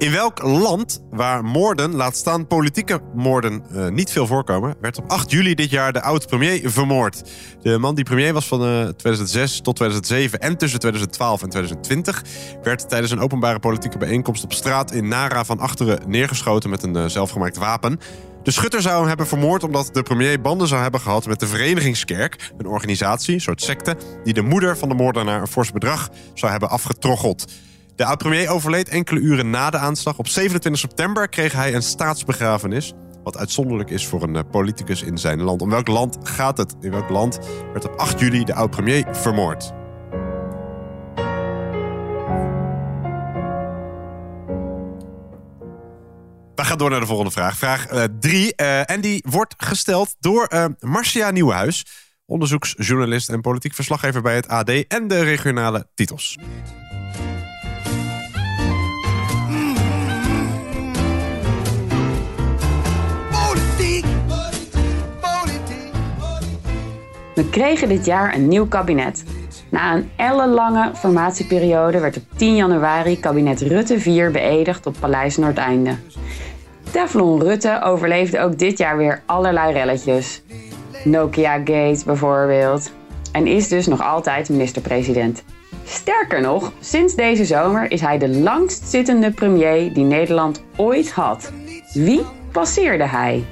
In welk land waar moorden, laat staan politieke moorden, eh, niet veel voorkomen, werd op 8 juli dit jaar de oud-premier vermoord? De man die premier was van eh, 2006 tot 2007 en tussen 2012 en 2020 werd tijdens een openbare politieke bijeenkomst op straat in Nara van achteren neergeschoten met een eh, zelfgemaakt wapen. De schutter zou hem hebben vermoord omdat de premier banden zou hebben gehad met de Verenigingskerk, een organisatie, een soort secte, die de moeder van de moordenaar een fors bedrag zou hebben afgetroggeld. De oud-premier overleed enkele uren na de aanslag. Op 27 september kreeg hij een staatsbegrafenis. Wat uitzonderlijk is voor een eh, politicus in zijn land. Om welk land gaat het? In welk land werd op 8 juli de oud-premier vermoord? We gaan door naar de volgende vraag. Vraag 3. en die wordt gesteld door eh, Marcia Nieuwenhuis. Onderzoeksjournalist en politiek verslaggever bij het AD en de regionale titels. We kregen dit jaar een nieuw kabinet. Na een ellenlange formatieperiode werd op 10 januari kabinet Rutte 4 beëdigd op Paleis Noordeinde. Teflon Rutte overleefde ook dit jaar weer allerlei relletjes. Nokia Gate bijvoorbeeld. En is dus nog altijd minister-president. Sterker nog, sinds deze zomer is hij de langstzittende premier die Nederland ooit had. Wie passeerde hij?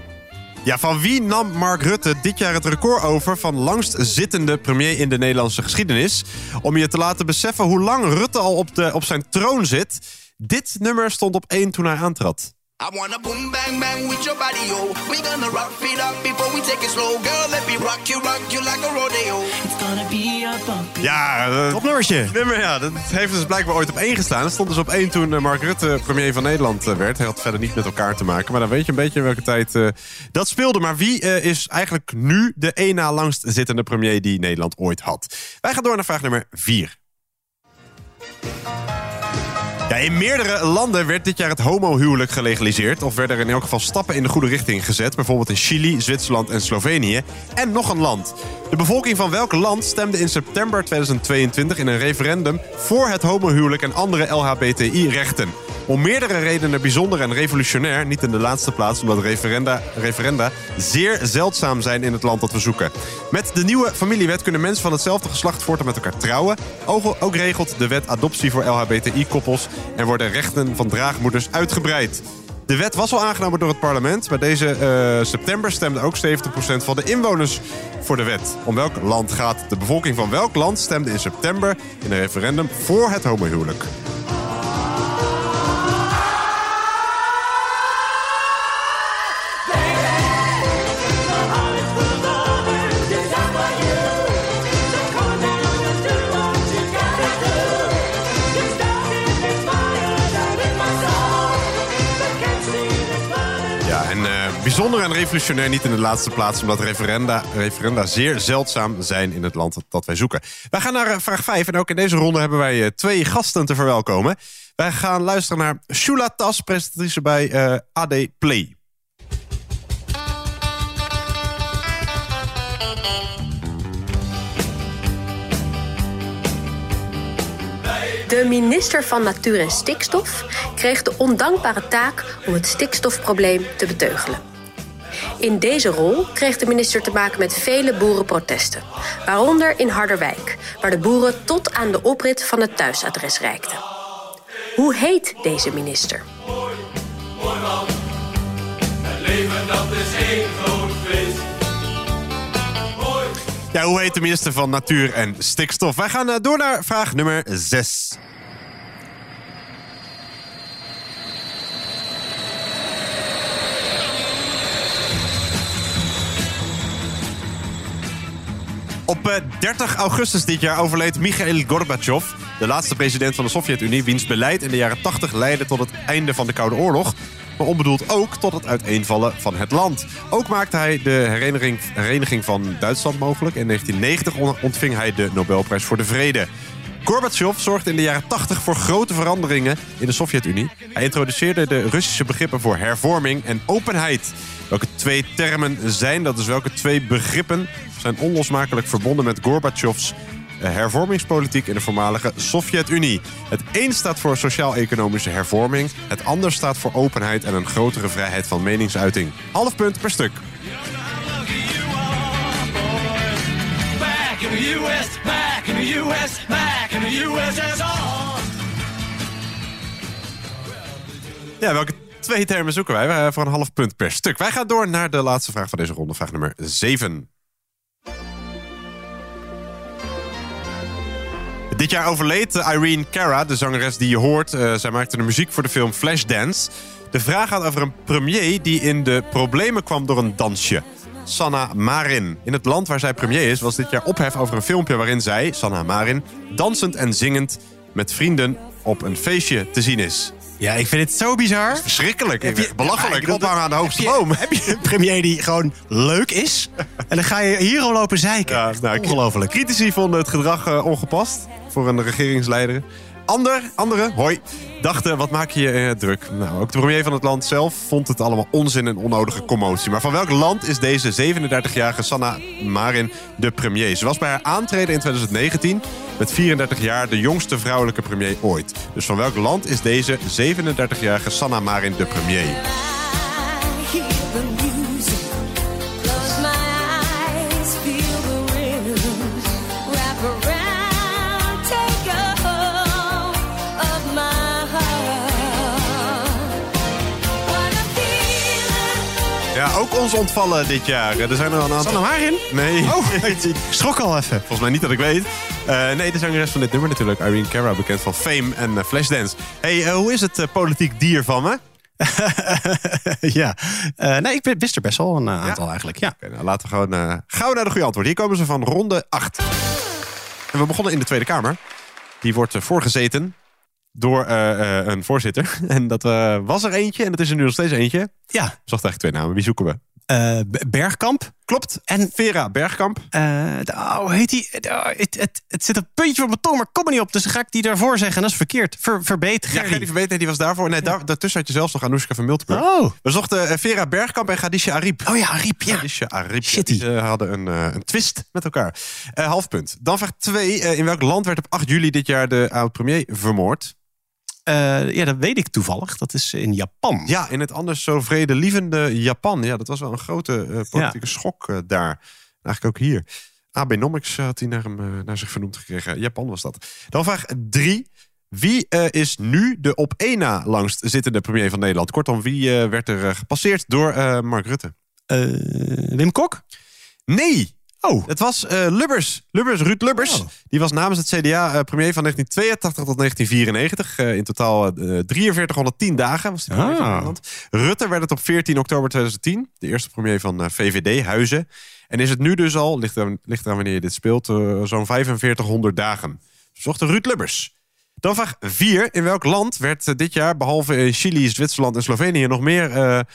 Ja, van wie nam Mark Rutte dit jaar het record over van langst zittende premier in de Nederlandse geschiedenis? Om je te laten beseffen hoe lang Rutte al op, de, op zijn troon zit. Dit nummer stond op één toen hij aantrad. I wanna boom bang bang with your body, yo. We gonna rock it up before we take it slow, girl. Let me rock you, rock you like a rodeo. It's gonna be a bumpy. Ja, uh, Topnummertje. nummer, ja, dat heeft dus blijkbaar ooit op één gestaan. Het stond dus op één toen eh, Mark Rutte premier van Nederland eh, werd. Hij had verder niet met elkaar te maken. Maar dan weet je een beetje in welke tijd eh, dat speelde. Maar wie eh, is eigenlijk nu de één na langst zittende premier die Nederland ooit had? Wij gaan door naar vraag nummer 4. Ja, in meerdere landen werd dit jaar het homohuwelijk gelegaliseerd. Of werden er in elk geval stappen in de goede richting gezet. Bijvoorbeeld in Chili, Zwitserland en Slovenië. En nog een land. De bevolking van welk land stemde in september 2022 in een referendum voor het homohuwelijk en andere LHBTI-rechten? Om meerdere redenen bijzonder en revolutionair. Niet in de laatste plaats omdat referenda, referenda zeer zeldzaam zijn in het land dat we zoeken. Met de nieuwe familiewet kunnen mensen van hetzelfde geslacht voortaan met elkaar trouwen. Ook, ook regelt de wet adoptie voor LHBTI-koppels en worden rechten van draagmoeders uitgebreid. De wet was al aangenomen door het parlement. Bij deze eh, september stemde ook 70% van de inwoners voor de wet. Om welk land gaat de bevolking van welk land stemde in september in een referendum voor het homohuwelijk? Bijzonder en revolutionair niet in de laatste plaats... omdat referenda, referenda zeer zeldzaam zijn in het land dat wij zoeken. Wij gaan naar eh, vraag 5 en ook in deze ronde hebben wij eh, twee gasten te verwelkomen. Wij gaan luisteren naar Shula Tas, presentatrice bij eh, AD Play. De minister van Natuur en Stikstof kreeg de ondankbare taak om het stikstofprobleem te beteugelen. In deze rol kreeg de minister te maken met vele boerenprotesten, waaronder in Harderwijk, waar de boeren tot aan de oprit van het thuisadres reikten. Hoe heet deze minister? Leven dat is één groot feest. Ja, hoe heet de minister van Natuur en Stikstof? Wij gaan eh, door naar vraag nummer 6. Op eh, 30 augustus dit jaar overleed Mikhail Gorbachev, de laatste president van de Sovjet-Unie, wiens beleid in de jaren 80 leidde tot het einde van de Koude Oorlog, maar onbedoeld ook tot het uiteenvallen van het land. Ook maakte hij de hereniging, van Duitsland mogelijk. In 1990 on- ontving hij de Nobelprijs voor de Vrede. Gorbachev zorgde in de jaren 80 voor grote veranderingen in de Sovjet-Unie. Hij introduceerde de Russische begrippen voor hervorming en openheid. Welke twee termen zijn dat? Dus welke twee begrippen zijn onlosmakelijk verbonden met Gorbachevs eh, hervormingspolitiek in de voormalige Sovjet-Unie? Het een staat voor sociaal-economische hervorming. Het ander staat voor openheid en een grotere vrijheid van meningsuiting. Half punt per stuk. Ja, welke twee termen zoeken wij? wij voor een half punt per stuk. Wij gaan door naar de laatste vraag van deze ronde, vraag nummer 7. Dit jaar overleed Irene Cara, de zangeres die je hoort. Eh, zij maakte de muziek voor de film Flashdance. De vraag gaat over een premier die in de problemen kwam door een dansje. Sanna Marin. In het land waar zij premier is, was dit jaar ophef over een filmpje waarin zij, Sanna Marin, dansend en zingend met vrienden op een feestje te zien is. Ja, ik vind het zo bizar. Verschrikkelijk. Heb je- Belachelijk. Ja, Ophangen aan de hoogste heb je- boom. Heb je een premier die gewoon leuk is? En dan ga je hier al lopen zeiken. Ja, nou, Ongelooflijk. Critici vonden het gedrag eh, ongepast voor een regeringsleider. Ander, anderen, hoi, dachten wat maak je je eh, druk. Nou, ook de premier van het land zelf vond het allemaal onzin en onnodige commotie. Maar van welk land is deze 37-jarige Sanna Marin de premier? Ze was bij haar aantreden in 2019 met 34 jaar de jongste vrouwelijke premier ooit. Dus van welk land is deze 37-jarige Sanna Marin de premier? Ons ontvallen dit jaar. Er zijn er al een aantal... Sanna Marin? Nee. Oh, *laughs* ik schrok al even. Volgens mij niet dat ik weet. Eh, nee, de zangeres van dit nummer natuurlijk. Irene Cara, bekend van Fame en eh, Flashdance. hey, eh, hoe is het eh, politiek dier van me? *laughs* ja, Eh, nee, ik wist er best wel een eh, aantal eigenlijk. Ja. Nou, laten we gewoon eh, gauw naar de goede antwoord. Hier komen ze van ronde 8. En we begonnen in de Tweede Kamer. Die wordt eh, voorgezeten door eh, eh, een voorzitter. *laughs* En dat eh, was er eentje en dat is er nu nog steeds eentje. Ja. Zocht eigenlijk twee namen. Wie zoeken we? Eh, B- Bergkamp. Klopt. En Vera Bergkamp. Eh, de- oh, heet die? Oh, het, zit een puntje op mijn tong, maar kom er niet op. Dus ga ik die daarvoor zeggen. En dat is verkeerd. Ver, verbeet, Ja, Verbeet, nee, die was daarvoor. Nee, daar, daartussen had je zelfs nog Anoushka van Miltenburg. Oh. We zochten eh, Vera Bergkamp en Gadisha Ariep. Oh ja, Ariep, ja. Gadisha Ariep. Shitty. Die hadden een, een twist met elkaar. Half punt. Dan vraag 2. in welk land werd op 8 juli dit jaar de oud-premier vermoord? Eh, ja, dat weet ik toevallig. Dat is in Japan. Ja, in het anders zo vredelievende Japan. Ja, dat was wel een grote eh, politieke schok eh, daar. Eigenlijk ook hier. AB Nomics had hij naar, hem, naar zich vernoemd gekregen. Japan was dat. Dan vraag 3. Wie is nu de op één na langst zittende premier van Nederland? Kortom, wie werd er gepasseerd door Mark Rutte? Wim Kok? Nee. Oh. Het was eh, Lubbers. Lubbers, Ruud Lubbers. Die was namens het CDA eh, premier van 1982 tot 1994. Eh, in totaal eh 4310 dagen was hij premier van Ah. Nederland. Rutte werd het op 14 oktober 2010. De eerste premier van VVD, Huizen. En is het nu dus al, ligt eraan, ligt wanneer je dit speelt, zo'n 4500 dagen. Zocht Ruud Lubbers. Dan vraag 4. In welk land werd dit jaar, behalve in Chili, Zwitserland en Slovenië, nog meer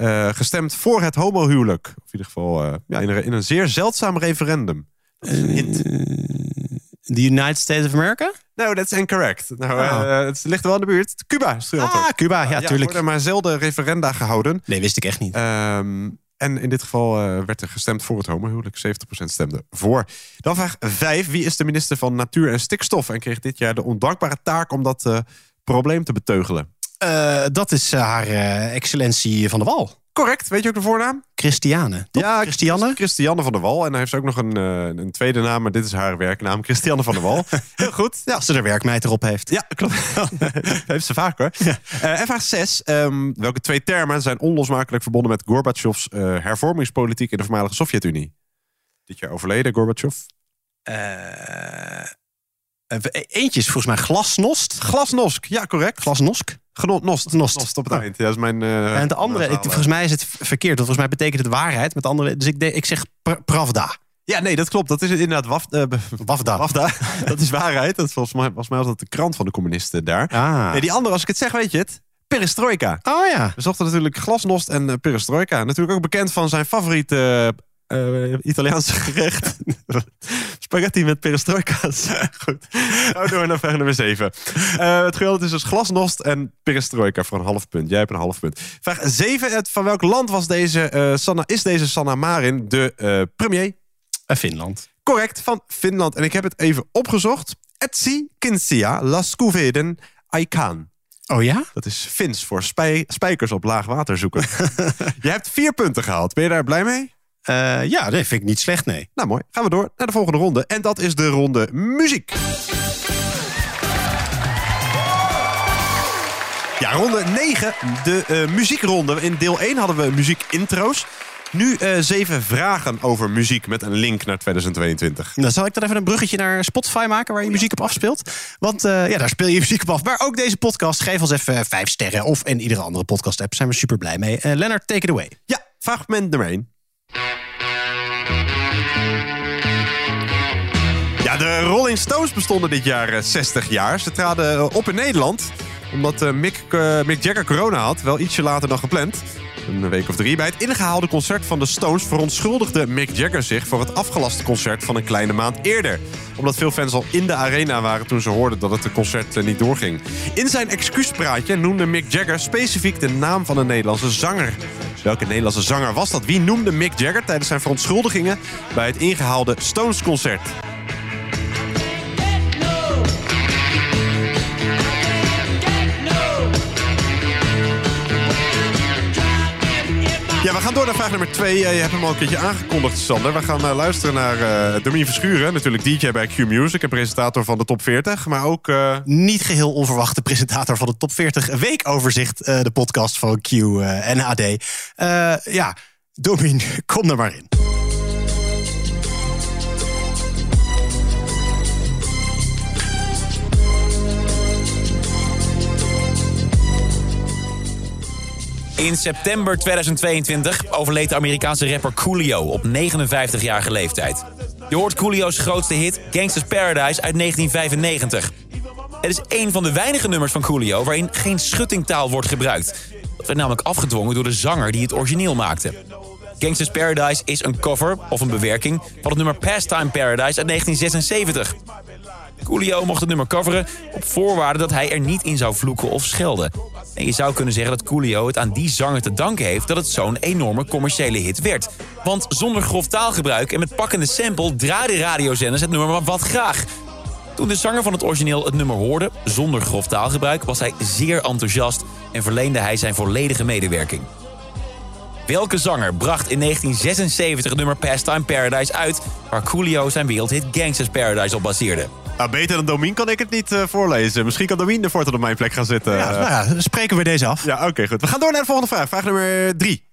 eh, eh, gestemd voor het homohuwelijk? Of in ieder geval eh, ja, in, een, in een zeer zeldzaam referendum. Hint. The United States of America? No, that's incorrect. Nou, eh, het ligt wel in de buurt. Cuba is het Ah, Cuba, ja, tuurlijk. worden maar zelden referenda gehouden. Nee, wist ik echt niet. Ehm, en in dit geval eh, werd er gestemd voor het homohuwelijk. 70% stemde voor. Dan vraag 5. Wie is de minister van Natuur en Stikstof? En kreeg dit jaar de ondankbare taak om dat eh, probleem te beteugelen. Eh, dat is eh, haar eh, excellentie van de Wal. Correct. Weet je ook de voornaam? Christiane. Ja, Christiane? Christiane van der Wal. En hij heeft ook nog een, een tweede naam, maar dit is haar werknaam. Christiane van der Wal. *laughs* Heel goed. Ja. Als ze er werkmeid erop heeft. Ja, klopt. *laughs* heeft ze vaak hoor. En vraag 6. welke twee termen zijn onlosmakelijk verbonden met Gorbachevs hervormingspolitiek in de voormalige Sovjet-Unie? Dit jaar overleden, Gorbachev. Eentje is volgens mij glasnost. Glasnosk, ja correct. Glasnosk. Genost, nost, Nost. nost op het eind. Ja, is mijn... eh, en de andere, volgens mij is het verkeerd. Want volgens mij betekent het waarheid. Met andere, dus ik, de- ik zeg pr- pravda. Ja, nee, dat klopt. Dat is inderdaad waf, eh, Wafda. Wafda. *laughs* dat is waarheid. Dat volgens mij, volgens mij was dat de krant van de communisten daar. Ah. Nee, die andere, als ik het zeg, weet je het? Perestroika. Oh ja. We zochten natuurlijk glasnost en eh, perestroika. Natuurlijk ook bekend van zijn favoriete eh, Italiaanse gerecht. *laughs* Spaghetti met perestroika's. *laughs* Goed. We door naar vraag nummer 7. het geweld is dus glasnost en perestroika voor een half punt. Jij hebt een half punt. Vraag 7. Het, van welk land was deze, eh, Sanna, is deze Sanna Marin de eh, premier? Eh, Finland. Correct, van Finland. En ik heb het even opgezocht. Etsi Kinsia Laskuveden Aikaan. Oh ja? Dat is Fins voor spij- spijkers op laag water zoeken. *laughs* je hebt vier punten gehaald. Ben je daar blij mee? Eh, ja, dat vind ik niet slecht, nee. Nou mooi, gaan we door naar de volgende ronde. En dat is de ronde muziek. Ja, ronde 9, de eh, muziekronde. In deel 1 hadden we muziekintro's. Nu eh, zeven vragen over muziek met een link naar 2022. Dan zal ik dan even een bruggetje naar Spotify maken waar je muziek op afspeelt. Want ja, daar speel je muziek op af. Maar ook deze podcast, geef ons even vijf sterren. Of in iedere andere podcast app. Zijn we super blij mee. Lennart, take it away. Ja, fragment nummer 1. Ja, de Rolling Stones bestonden dit jaar eh, 60 jaar. Ze traden eh, op in Nederland. Omdat eh, Mick, eh, Mick Jagger corona had. Wel ietsje later dan gepland. Een week of drie. Bij het ingehaalde concert van de Stones verontschuldigde Mick Jagger zich voor het afgelaste concert van een kleine maand eerder. Omdat veel fans al in de arena waren toen ze hoorden dat het concert eh, niet doorging. In zijn excuuspraatje noemde Mick Jagger specifiek de naam van een Nederlandse zanger. Welke Nederlandse zanger was dat? Wie noemde Mick Jagger tijdens zijn verontschuldigingen bij het ingehaalde Stones concert? Ja, we gaan door naar vraag nummer twee. Je hebt hem al een keertje aangekondigd, Sander. We gaan eh, luisteren naar eh Domien Verschuren. Natuurlijk DJ bij Q Music en presentator van de Top 40. Maar ook... eh, Niet geheel onverwachte presentator van de Top 40 Weekoverzicht. de podcast van Q en AD. Ja, Domien, *laughs* kom er maar in. In september 2022 overleed de Amerikaanse rapper Coolio op 59-jarige leeftijd. Je hoort Coolio's grootste hit Gangsta's Paradise uit 1995. Het is een van de weinige nummers van Coolio waarin geen schuttingtaal wordt gebruikt. Dat werd namelijk afgedwongen door de zanger die het origineel maakte. Gangsta's Paradise is een cover of een bewerking van het nummer Pastime Paradise uit 1976. Coolio mocht het nummer coveren op voorwaarde dat hij er niet in zou vloeken of schelden. En je zou kunnen zeggen dat Coolio het aan die zanger te danken heeft dat het zo'n enorme commerciële hit werd. Want zonder grof taalgebruik en met pakkende sample draaiden radiozenders het nummer maar wat graag. Toen de zanger van het origineel het nummer hoorde, zonder grof taalgebruik, was hij zeer enthousiast en verleende hij zijn volledige medewerking. Welke zanger bracht in 1976 het nummer Pastime Paradise uit... waar Coolio zijn wereldhit Gangsta's Paradise op baseerde? Nou, beter dan Domien kan ik het niet eh, voorlezen. Misschien kan Domien er voortaan op mijn plek gaan zitten. Ja, nou ja, dan spreken we deze af. Ja, oké, goed. We gaan door naar de volgende vraag. Vraag nummer drie.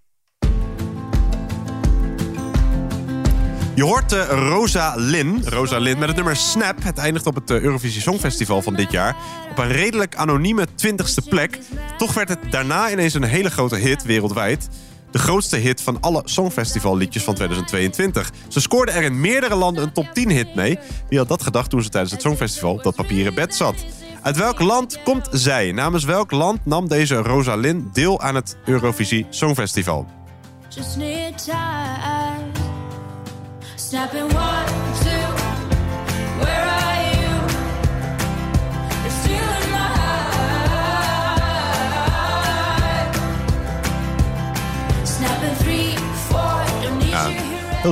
Je hoort eh, Rosa Lin, Rosa Lin met het nummer Snap. Het eindigt op het eh, Eurovisie Songfestival van dit jaar. Op een redelijk anonieme 20ste plek. Toch werd het daarna ineens een hele grote hit wereldwijd. De grootste hit van alle Songfestivalliedjes van 2022. Ze scoorde er in meerdere landen een top 10 hit mee. Wie had dat gedacht toen ze tijdens het Songfestival op dat papieren bed zat? Uit welk land komt zij? Namens welk land nam deze Rosa Lin deel aan het Eurovisie Songfestival?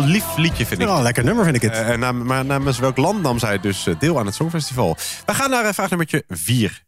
Heel lief liedje vind ik. Wel een lekker nummer vind ik het. En nam- maar namens welk land nam zij dus eh, deel aan het Songfestival? We gaan naar vraag nummer 4.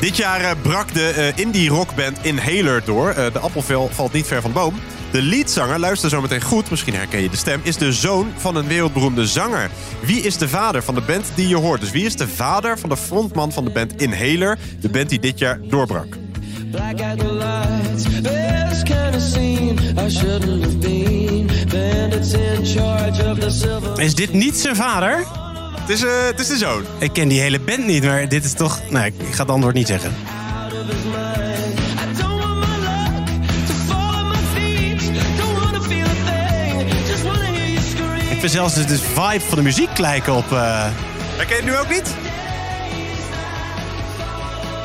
Dit jaar brak de indie rockband Inhaler door. De appelvel valt niet ver van de boom. De leadzanger, luister zo meteen goed, misschien herken je de stem... is de zoon van een wereldberoemde zanger. Wie is de vader van de band die je hoort? Dus wie is de vader van de frontman van de band Inhaler? De band die dit jaar doorbrak. Black out the lights. This kind of scene I shouldn't have been. Bandits in charge of the silver. Is dit niet zijn vader? Het is, eh, het is de zoon. Ik ken die hele band niet, maar dit is toch... Nee, ik ik ga het antwoord niet zeggen. Vind zelfs de, de vibe van de muziek lijken op... eh Herken je het nu ook niet?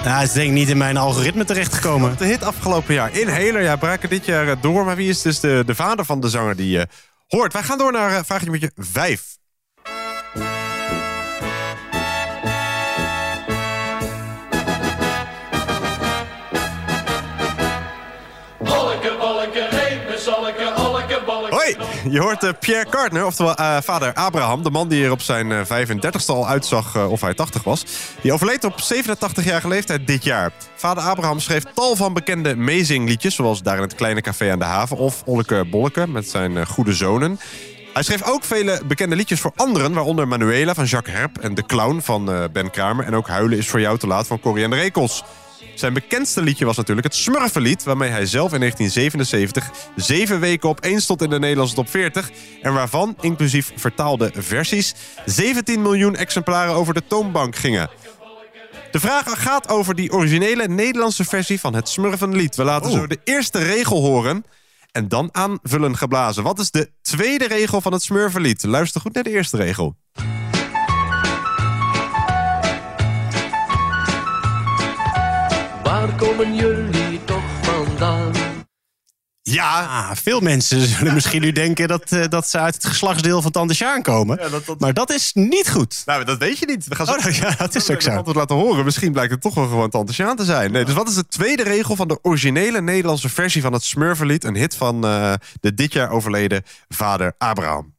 Nou, is denk ik niet in mijn algoritme terechtgekomen. De hit afgelopen jaar. Inhaler, ja, braken dit jaar eh, door. Maar wie is dus de, de vader van de zanger die je hoort? Wij gaan door naar uh, vraag nummer 5. Je hoort eh, Pierre Cartner, oftewel eh, vader Abraham. De man die er op zijn eh, 35ste al uitzag eh, of hij 80 was. Die overleed op 87-jarige leeftijd dit jaar. Vader Abraham schreef tal van bekende meezingliedjes... zoals Daar in het kleine café aan de haven of Olleke Bolleke met zijn eh, goede zonen. Hij schreef ook vele bekende liedjes voor anderen... waaronder Manuela van Jacques Herp en De Clown van eh, Ben Kramer... en ook Huilen is voor jou te laat van Corrie en de Rekels. Zijn bekendste liedje was natuurlijk het Smurfenlied... waarmee hij zelf in 1977 zeven weken op één stond in de Nederlandse top 40... en waarvan, inclusief vertaalde versies... 17 miljoen exemplaren over de toonbank gingen. De vraag gaat over die originele Nederlandse versie van het Smurfenlied. We laten zo de eerste regel horen en dan aanvullen geblazen. Wat is de tweede regel van het Smurfenlied? Luister goed naar de eerste regel. Waar komen jullie toch vandaan? Ja, veel mensen zullen misschien nu denken dat, eh, dat ze uit het geslachtsdeel van Tante Sjaan komen. Maar dat is niet goed. Nou, dat weet je niet. We gaan zo Oh, nou ja, dat is ook zo. antwoord laten horen. Misschien blijkt het toch wel gewoon Tante Sjaan te zijn. Nee, dus wat is de tweede regel van de originele Nederlandse versie van het Smurfenlied? Een hit van eh, de dit jaar overleden vader Abraham.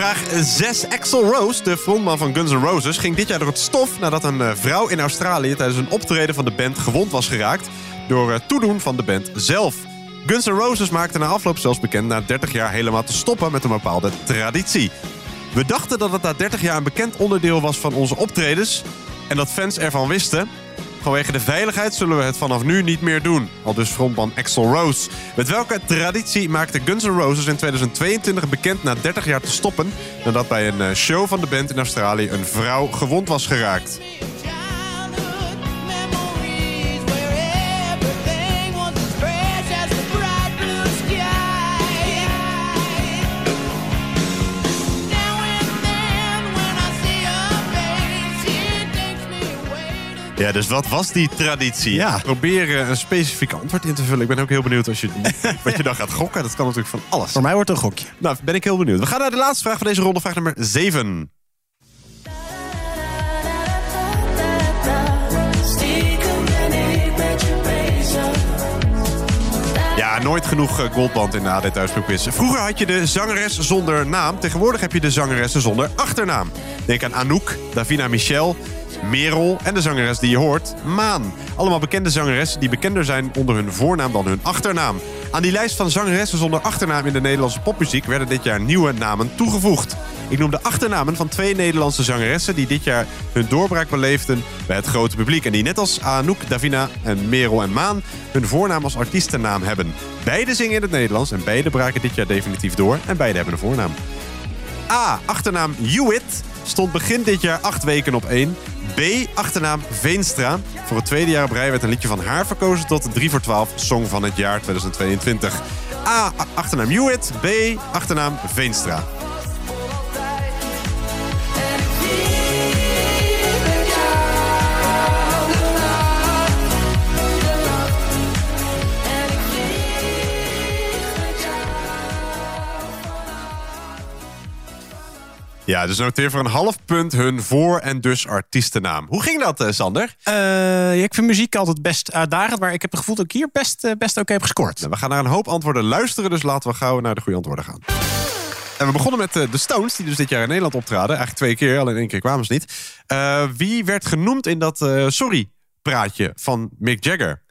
Vraag 6. Axel Rose, de frontman van Guns N' Roses, ging dit jaar door het stof nadat een eh, vrouw in Australië tijdens een optreden van de band gewond was geraakt door het toedoen van de band zelf. Guns N' Roses maakte na afloop zelfs bekend na 30 jaar helemaal te stoppen met een bepaalde traditie. We dachten dat het na 30 jaar een bekend onderdeel was van onze optredens en dat fans ervan wisten. Vanwege de veiligheid zullen we het vanaf nu niet meer doen. Al dus frontman Axel Rose. Met welke traditie maakte Guns N' Roses in 2022 bekend na 30 jaar te stoppen... nadat bij een eh, show van de band in Australië een vrouw gewond was geraakt? Ja, dus wat was die traditie? Ja, proberen een specifiek antwoord in te vullen. Ik ben ook heel benieuwd als je, *laughs* wat je dan gaat gokken. Dat kan natuurlijk van alles. Voor mij wordt het een gokje. Nou, ben ik heel benieuwd. We gaan naar de laatste vraag van deze ronde, vraag nummer 7. Ja, nooit genoeg eh, goldband in de AD Thuisclubquiz. Vroeger had je de zangeres zonder naam. Tegenwoordig heb je de zangeressen zonder achternaam. Denk aan Anouk, Davina Michel, Merel en de zangeres die je hoort, Maan. Allemaal bekende zangeressen die bekender zijn onder hun voornaam dan hun achternaam. Aan die lijst van zangeressen zonder achternaam in de Nederlandse popmuziek werden dit jaar nieuwe namen toegevoegd. Ik noem de achternamen van twee Nederlandse zangeressen die dit jaar hun doorbraak beleefden bij het grote publiek. En die net als Anouk, Davina en Merel en Maan hun voornaam als artiestennaam hebben. Beide zingen in het Nederlands en beide braken dit jaar definitief door. En beide hebben een voornaam. A. Achternaam Hewitt stond begin dit jaar acht weken op één. B. Achternaam Veenstra. Voor het tweede jaar op rij werd een liedje van haar verkozen tot de 3 voor 12 Song van het jaar 2022. A. Achternaam Hewitt. B. Achternaam Veenstra. Ja, dus noteer voor een half punt hun voor- en dus artiestennaam. Hoe ging dat, eh, Sander? Eh, ja, ik vind muziek altijd best uitdagend, maar ik heb het gevoel dat ik hier best, eh, best oké heb gescoord. Nou, we gaan naar een hoop antwoorden luisteren, dus laten we gauw naar de goede antwoorden gaan. En we begonnen met de Stones, die dus dit jaar in Nederland optraden. Eigenlijk twee keer, alleen één keer kwamen ze niet. Wie werd genoemd in dat eh, sorry-praatje van Mick Jagger?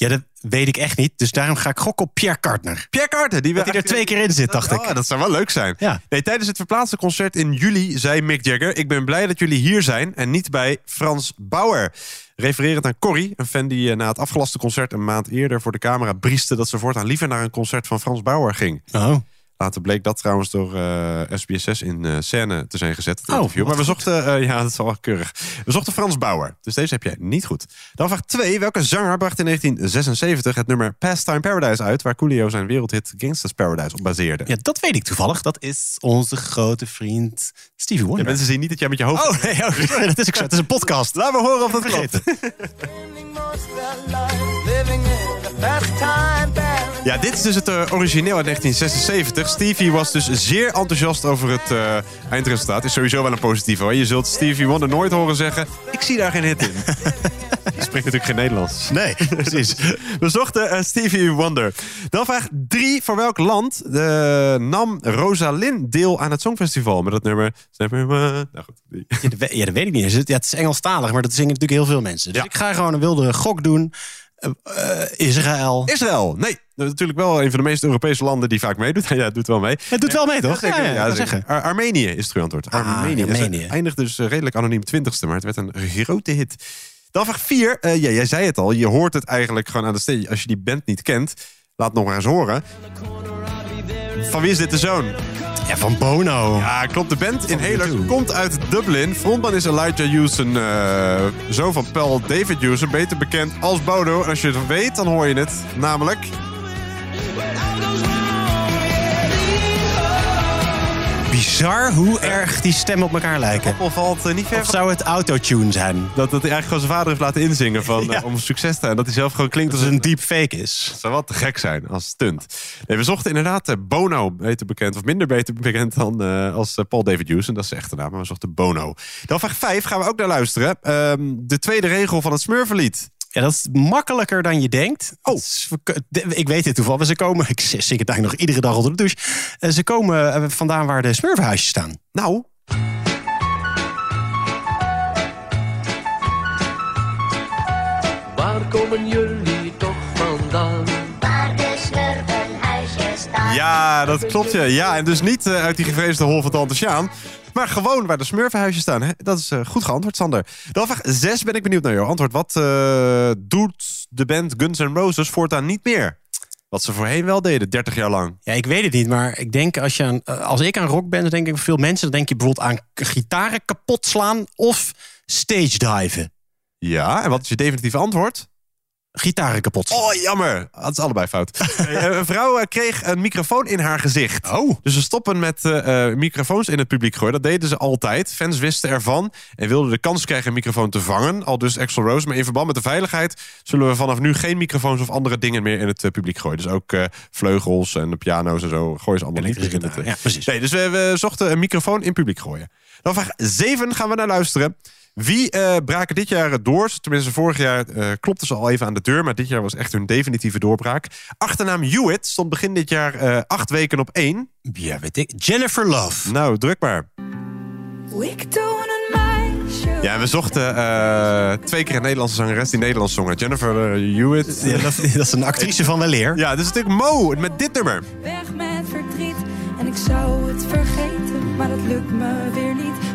Ja, dat weet ik echt niet. Dus daarom ga ik gokken op Pierre Carter. Pierre Carter, die, we Dat hij er twee keer in zit, dacht ik. Oh, dat zou wel leuk zijn. Ja. Nee, tijdens het verplaatste concert in juli zei Mick Jagger... ik ben blij dat jullie hier zijn en niet bij Frans Bauer. Refererend aan Corrie, een fan die eh, na het afgelaste concert... een maand eerder voor de camera brieste... dat ze voortaan liever naar een concert van Frans Bauer ging. Oh. Later bleek dat trouwens door eh SBS6 in eh, scène te zijn gezet. Het Oh. Maar we zochten, eh, ja, dat is wel keurig. We zochten Frans Bauer. Dus deze heb jij niet goed. Dan vraag 2. Welke zanger bracht in 1976 het nummer Pastime Paradise uit... waar Coolio zijn wereldhit Gangsta's Paradise op baseerde? Ja, dat weet ik toevallig. Dat is onze grote vriend Stevie Wonder. Ja, mensen zien niet dat jij met je hoofd... Oh, nee, oh, sorry, dat is ook zo. Het is een podcast. Laat me horen of dat klopt. Ja, dit is dus het eh, origineel uit 1976. Stevie was dus zeer enthousiast over het eh, eindresultaat. Is sowieso wel een positieve hoor. Je zult Stevie Wonder nooit horen zeggen... ik zie daar geen hit in. *laughs* Je spreekt natuurlijk geen Nederlands. Nee, precies. *laughs* We zochten eh, Stevie Wonder. Dan vraag 3. Voor welk land eh, nam Rosalind deel aan het Songfestival? Met dat nummer... Nou goed. Ja, dat, weet ik niet. Ja, het is Engelstalig, maar dat zingen natuurlijk heel veel mensen. Dus ik ga gewoon een wilde gok doen. Eh, eh, Israël. Israël. Nee, dat is natuurlijk wel een van de meest Europese landen die vaak meedoet. *laughs* Ja, het doet wel mee. Het doet wel mee, toch? Ja, ja, Ja, ja, zeker. zeggen. Ar- Armenië is het goede antwoord. Ah, Armenië. Armenië. Ze eindigde dus eh, redelijk anoniem twintigste, maar het werd een grote hit. Dan vraag 4. ja, jij zei het al. Je hoort het eigenlijk gewoon aan de stage. Als je die band niet kent, laat nog maar eens horen. Van wie is dit de zoon? Ja, van Bono. Ja, klopt. De band Inhaler komt uit Dublin. Frontman is Elijah Houston, eh zoon van Paul David Houston, beter bekend als Bono. En als je het weet, dan hoor je het. Namelijk... Bizar hoe erg die stemmen op elkaar lijken. Of valt eh, niet ver Of zou het autotune zijn? Dat, dat hij eigenlijk gewoon zijn vader heeft laten inzingen van, *laughs* eh, om succes te hebben. Dat hij zelf gewoon klinkt als een deepfake is. Het zou wat te gek zijn als stunt. Nee, we zochten inderdaad eh, Bono, beter bekend, of minder beter bekend dan eh, als Paul David Houston. Dat is zijn echte naam, maar we zochten Bono. Dan vraag 5 gaan we ook naar luisteren. Ehm, de tweede regel van het Smurfenlied. Ja, dat is makkelijker dan je denkt. Oh. Is- Ik weet dit toevallig. Ze komen, ik zing het eigenlijk nog iedere dag onder de douche. Eh, Ze komen eh, vandaan waar de smurfenhuisjes staan. Nou, Waar komen jullie toch vandaan? Waar de smurfenhuisjes staan. ja, dat klopt. Ja, ja en dus niet eh, uit die gevreesde hol van Tante Sjaan. Maar gewoon waar de smurfenhuisjes staan. Hè? Dat is eh, goed geantwoord, Sander. Dan vraag 6 ben ik benieuwd naar jouw antwoord. Wat eh, doet de band Guns N' Roses voortaan niet meer? Wat ze voorheen wel deden, 30 jaar lang. Ja, ik weet het niet, maar ik denk als, je aan, eh, als ik aan rock ben, dan denk ik veel mensen. Dan denk je bijvoorbeeld aan gitaren kapot slaan of stage diven. Ja, en wat is je definitieve antwoord? Gitaren kapot. Oh, jammer. Dat is allebei fout. *laughs* Een vrouw eh, kreeg een microfoon in haar gezicht. Oh. Dus ze stoppen met eh, eh, microfoons in het publiek gooien. Dat deden ze altijd. Fans wisten ervan en wilden de kans krijgen een microfoon te vangen. Al dus Axl Rose. Maar in verband met de veiligheid zullen we vanaf nu geen microfoons of andere dingen meer in het publiek gooien. Dus ook vleugels en de piano's en zo gooien ze allemaal niet. Elektrische meer in het, gitaren, ja, precies. Nee, dus we, we zochten een microfoon in publiek gooien. Dan vraag 7 gaan we naar luisteren. Wie eh, braken dit jaar door? Tenminste, vorig jaar eh, klopten ze al even aan de deur... maar dit jaar was echt hun definitieve doorbraak. Achternaam Hewitt stond begin dit jaar eh, acht weken op één. Ja, weet ik. Jennifer Love. Nou, druk maar. Ja, we zochten eh, twee keer een Nederlandse zangeres die Nederlands zongen. Jennifer eh, Hewitt. Ja, dat, *laughs* dat is een actrice van weleer. Ja, dus natuurlijk Mo met dit nummer. Weg met verdriet en ik zou het vergeten, maar dat lukt me weer niet.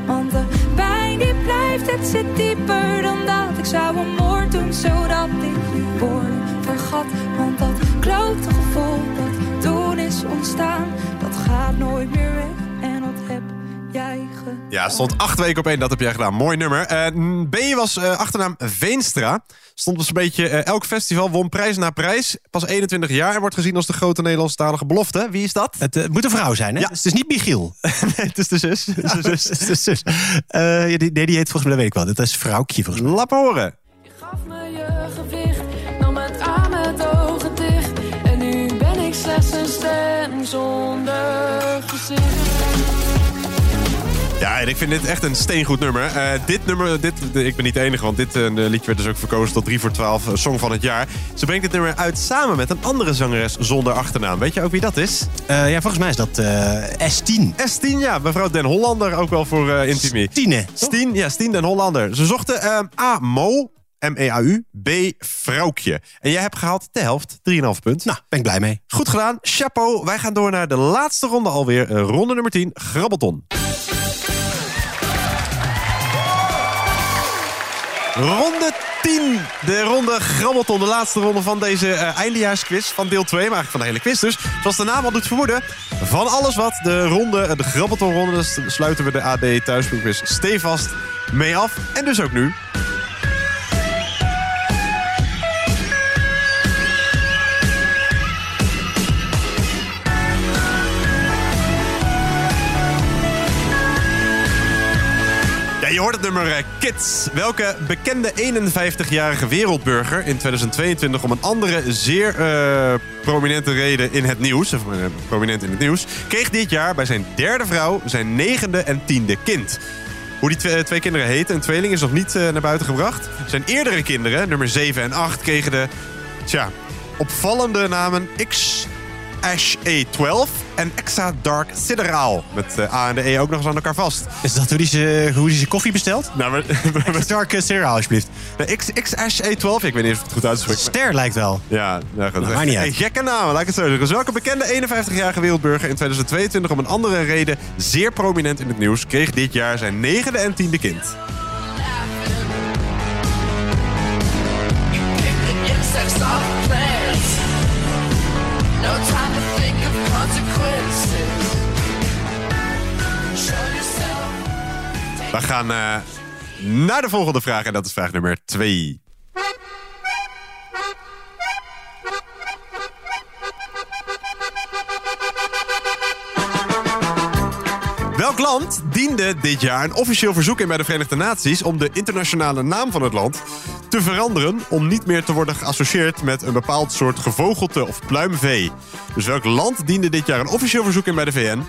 Pijn die blijft, het zit dieper dan dat. Ik zou een moord doen zodat ik woorden vergat. Want dat klote gevoel dat toen is ontstaan, dat gaat nooit meer weg. En dat heb gedaan. Ja, stond acht weken op één. Dat heb jij gedaan. Mooi nummer. Eh, B was eh, achternaam Veenstra. Stond dus een beetje eh, elk festival, won prijs na prijs. Pas 21 jaar en wordt gezien als de grote Nederlandstalige belofte. Wie is dat? Het eh, moet een vrouw zijn, hè? Ja. Dus het is niet Michiel. *laughs* nee, het is de zus. *laughs* Het is de zus. Het is de zus. Eh, ja, die, nee, die heet volgens mij, dat weet ik wel. Dat is vrouwtje volgens mij. Lap horen. Gaf me je gewicht, nam het aan met ogen dicht. En nu ben ik slechts een stem zonder gezicht. Ja, en ik vind dit echt een steengoed nummer. Eh, dit nummer, dit, ik ben niet de enige, want dit eh, liedje werd dus ook verkozen tot 3 voor 12 eh, Song van het jaar. Ze brengt dit nummer uit samen met een andere zangeres zonder achternaam. Weet je ook wie dat is? Ja, volgens mij is dat eh S10. S10, ja, mevrouw Den Hollander, ook wel voor Intimie. Stine. Stien, ja, Stien Den Hollander. Ze zochten A. Mo, M-E-A-U, B. Vrouwtje. En jij hebt gehaald de helft, 3,5 punt. Nou, ben ik blij mee. Goed gedaan, chapeau. Wij gaan door naar de laatste ronde alweer. ronde nummer 10, Grabbelton. Ronde 10. De ronde Grabbelton. De laatste ronde van deze eh, eindejaarsquiz van deel 2. Maar eigenlijk van de hele quiz dus. Zoals de naam al doet vermoeden. Van alles wat de ronde, eh, de Grabbelton-ronde... dus sluiten we de AD thuisboekquiz stevast mee af. En dus ook nu. Hoort het nummer eh, Kids. Welke bekende 51-jarige wereldburger in 2022 om een andere zeer eh, prominente reden in het nieuws, of eh, prominent in het nieuws, kreeg dit jaar bij zijn derde vrouw zijn negende en tiende kind. Hoe die twee, kinderen heten, een tweeling, is nog niet naar buiten gebracht. Zijn eerdere kinderen, nummer 7 en 8, kregen de tja, opvallende namen X Ash A12 en Exa Dark Sidderaal. Met eh, A en de E ook nog eens aan elkaar vast. Is dat hoe die ze- hoe die koffie bestelt? Nou, maar, *laughs* Dark uh, cereal, alsjeblieft. De X, X Ash A12, ik weet niet of ik het goed uitspreek. maar- Ster lijkt wel. Ja, nou goed. Maakt niet uit. Een gekke naam, laat ik het zo zeggen. Dus welke bekende 51-jarige wereldburger in 2022 om een andere reden zeer prominent in het nieuws kreeg dit jaar zijn negende en tiende kind? No time We gaan eh, naar de volgende vraag en dat is vraag nummer 2. Welk land diende dit jaar een officieel verzoek in bij de Verenigde Naties om de internationale naam van het land te veranderen om niet meer te worden geassocieerd met een bepaald soort gevogelte of pluimvee? Dus welk land diende dit jaar een officieel verzoek in bij de VN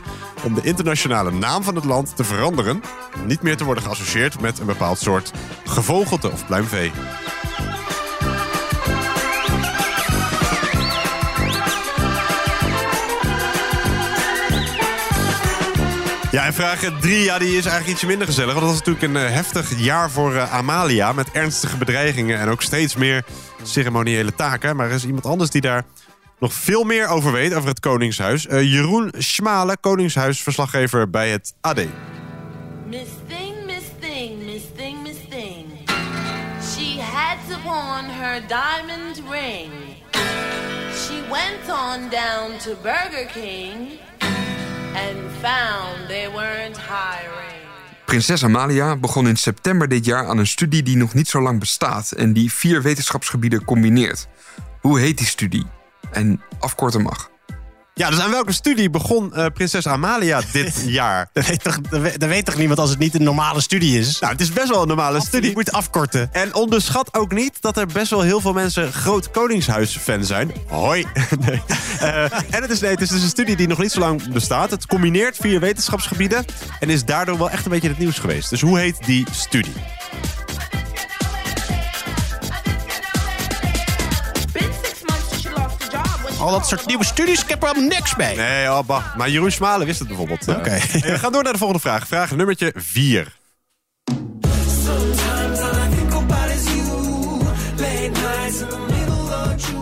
om de internationale naam van het land te veranderen om niet meer te worden geassocieerd met een bepaald soort gevogelte of pluimvee? Ja, en vraag 3, ja, die is eigenlijk ietsje minder gezellig. Want dat was natuurlijk een eh, heftig jaar voor eh, Amalia. Met ernstige bedreigingen en ook steeds meer ceremoniële taken. Maar er is iemand anders die daar nog veel meer over weet, over het Koningshuis. Eh, Jeroen Schmale, Koningshuisverslaggever bij het AD. Miss. She had her diamond ring. She went on down to Burger King Prinses Amalia begon in september dit jaar aan een studie die nog niet zo lang bestaat en die vier wetenschapsgebieden combineert. Hoe heet die studie? En afkorten mag. Ja, dus aan welke studie begon eh, prinses Amalia *laughs* dit jaar? Dat weet, toch, dat weet- dat weet toch niemand als het niet een normale studie is? Nou, het is best wel een normale studie. moet afkorten. En onderschat ook niet dat er best wel heel veel mensen groot Koningshuis-fan zijn. Hoi. *laughs* nee. Eh, en het is, nee, het is dus een studie die nog niet zo lang bestaat. Het combineert vier wetenschapsgebieden en is daardoor wel echt een beetje in het nieuws geweest. Dus hoe heet die studie? Al dat soort nieuwe studies, ik heb er helemaal niks mee. Nee, oh, bah. maar Jeroen Smalen wist het bijvoorbeeld. Oké. *laughs* we gaan door naar de volgende vraag. Vraag nummertje 4.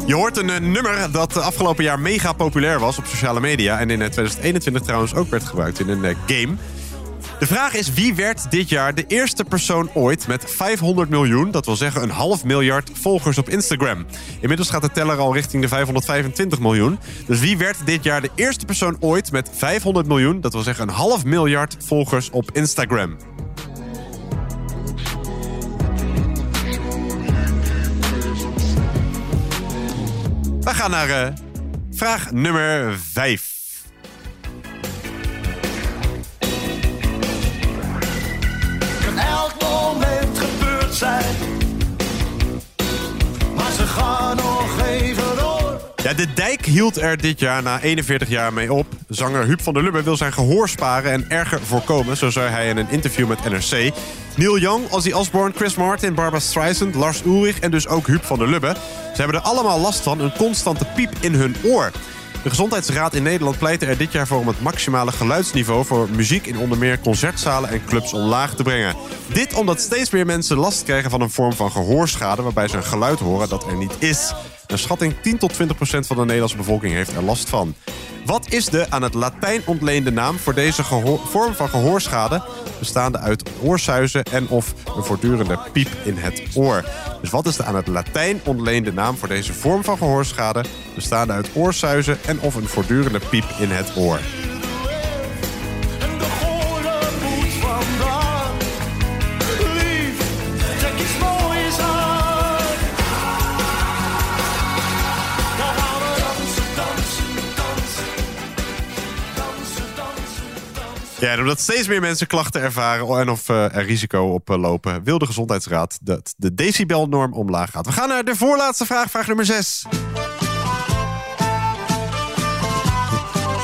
Je hoort een eh, nummer dat eh, afgelopen jaar mega populair was op sociale media. En in eh, 2021 trouwens ook werd gebruikt in een eh, game. De vraag is wie werd dit jaar de eerste persoon ooit met 500 miljoen, dat wil zeggen een half miljard volgers op Instagram. Inmiddels gaat de teller al richting de 525 miljoen. Dus wie werd dit jaar de eerste persoon ooit met 500 miljoen, dat wil zeggen een half miljard volgers op Instagram? We gaan naar eh, vraag nummer 5. Maar ze gaan nog even door. De dijk hield er dit jaar na 41 jaar mee op. Zanger Huub van der Lubbe wil zijn gehoor sparen en erger voorkomen, zo zei hij in een interview met NRC. Neil Young, Ozzy Osbourne, Chris Martin, Barbara Streisand, Lars Ulrich en dus ook Huub van der Lubbe. Ze hebben er allemaal last van, een constante piep in hun oor. De Gezondheidsraad in Nederland pleitte er dit jaar voor om het maximale geluidsniveau voor muziek in onder meer concertzalen en clubs omlaag te brengen. Dit omdat steeds meer mensen last krijgen van een vorm van gehoorschade waarbij ze een geluid horen dat er niet is. Een schatting 10 tot 20 procent van de Nederlandse bevolking heeft er last van. Wat is de aan het Latijn ontleende naam voor deze vorm van gehoorschade? Bestaande uit oorsuizen en of een voortdurende piep in het oor. Dus wat is de aan het Latijn ontleende naam voor deze vorm van gehoorschade? Bestaande uit oorsuizen en of een voortdurende piep in het oor. Ja, omdat steeds meer mensen klachten ervaren en of eh, er risico op eh, lopen, wil de Gezondheidsraad dat de decibelnorm omlaag gaat. We gaan naar de voorlaatste vraag, vraag nummer 6.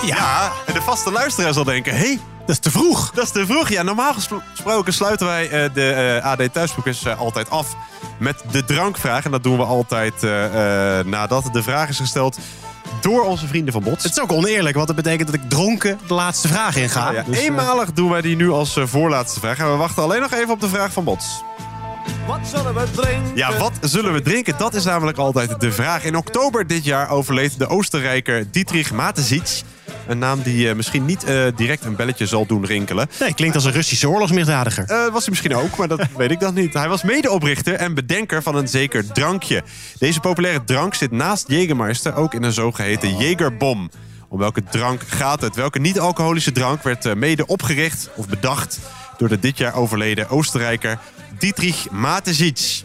Ja, en de vaste luisteraar zal denken, hé, hey, Dat is te vroeg. dat is te vroeg. Ja, normaal gespro- gesproken sluiten wij eh, de AD Thuisboekers altijd af met de drankvraag. En dat doen we altijd nadat de vraag is gesteld door onze vrienden van Bots. Het is ook oneerlijk, want dat betekent dat ik dronken de laatste vraag inga. Ja, ja. Dus, Eenmalig doen wij die nu als eh, voorlaatste vraag. En we wachten alleen nog even op de vraag van Bots. Wat zullen we drinken? Ja, wat zullen we drinken? Dat is namelijk altijd de vraag. In oktober dit jaar overleed de Oostenrijker Dietrich Mateschitz. Een naam die eh, misschien niet eh, direct een belletje zal doen rinkelen. Nee, klinkt als een Russische oorlogsmisdadiger. Eh, was hij misschien ook, maar dat *laughs* weet ik dan niet. Hij was medeoprichter en bedenker van een zeker drankje. Deze populaire drank zit naast Jägermeister ook in een zogeheten Jägerbom. Om welke drank gaat het? Welke niet-alcoholische drank werd mede opgericht of bedacht door de dit jaar overleden Oostenrijker Dietrich Mateschitz?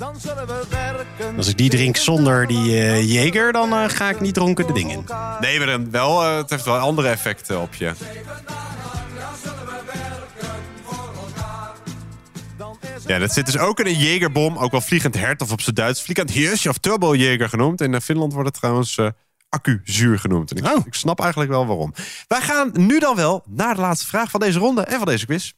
Dan zullen we werken. Als ik die drink zonder die eh Jager, dan eh, ga ik niet dronken de ding in. Nee, maar dan wel, eh, het heeft wel andere effecten op je. Ja, dat zit dus ook in een Jägerbom, ook wel vliegend hert of op zijn Duits vliegend Hirsch of Troubeljäger genoemd. In Finland wordt het trouwens eh accuzuur genoemd. En ik, ik snap eigenlijk wel waarom. Wij gaan nu dan wel naar de laatste vraag van deze ronde en van deze quiz.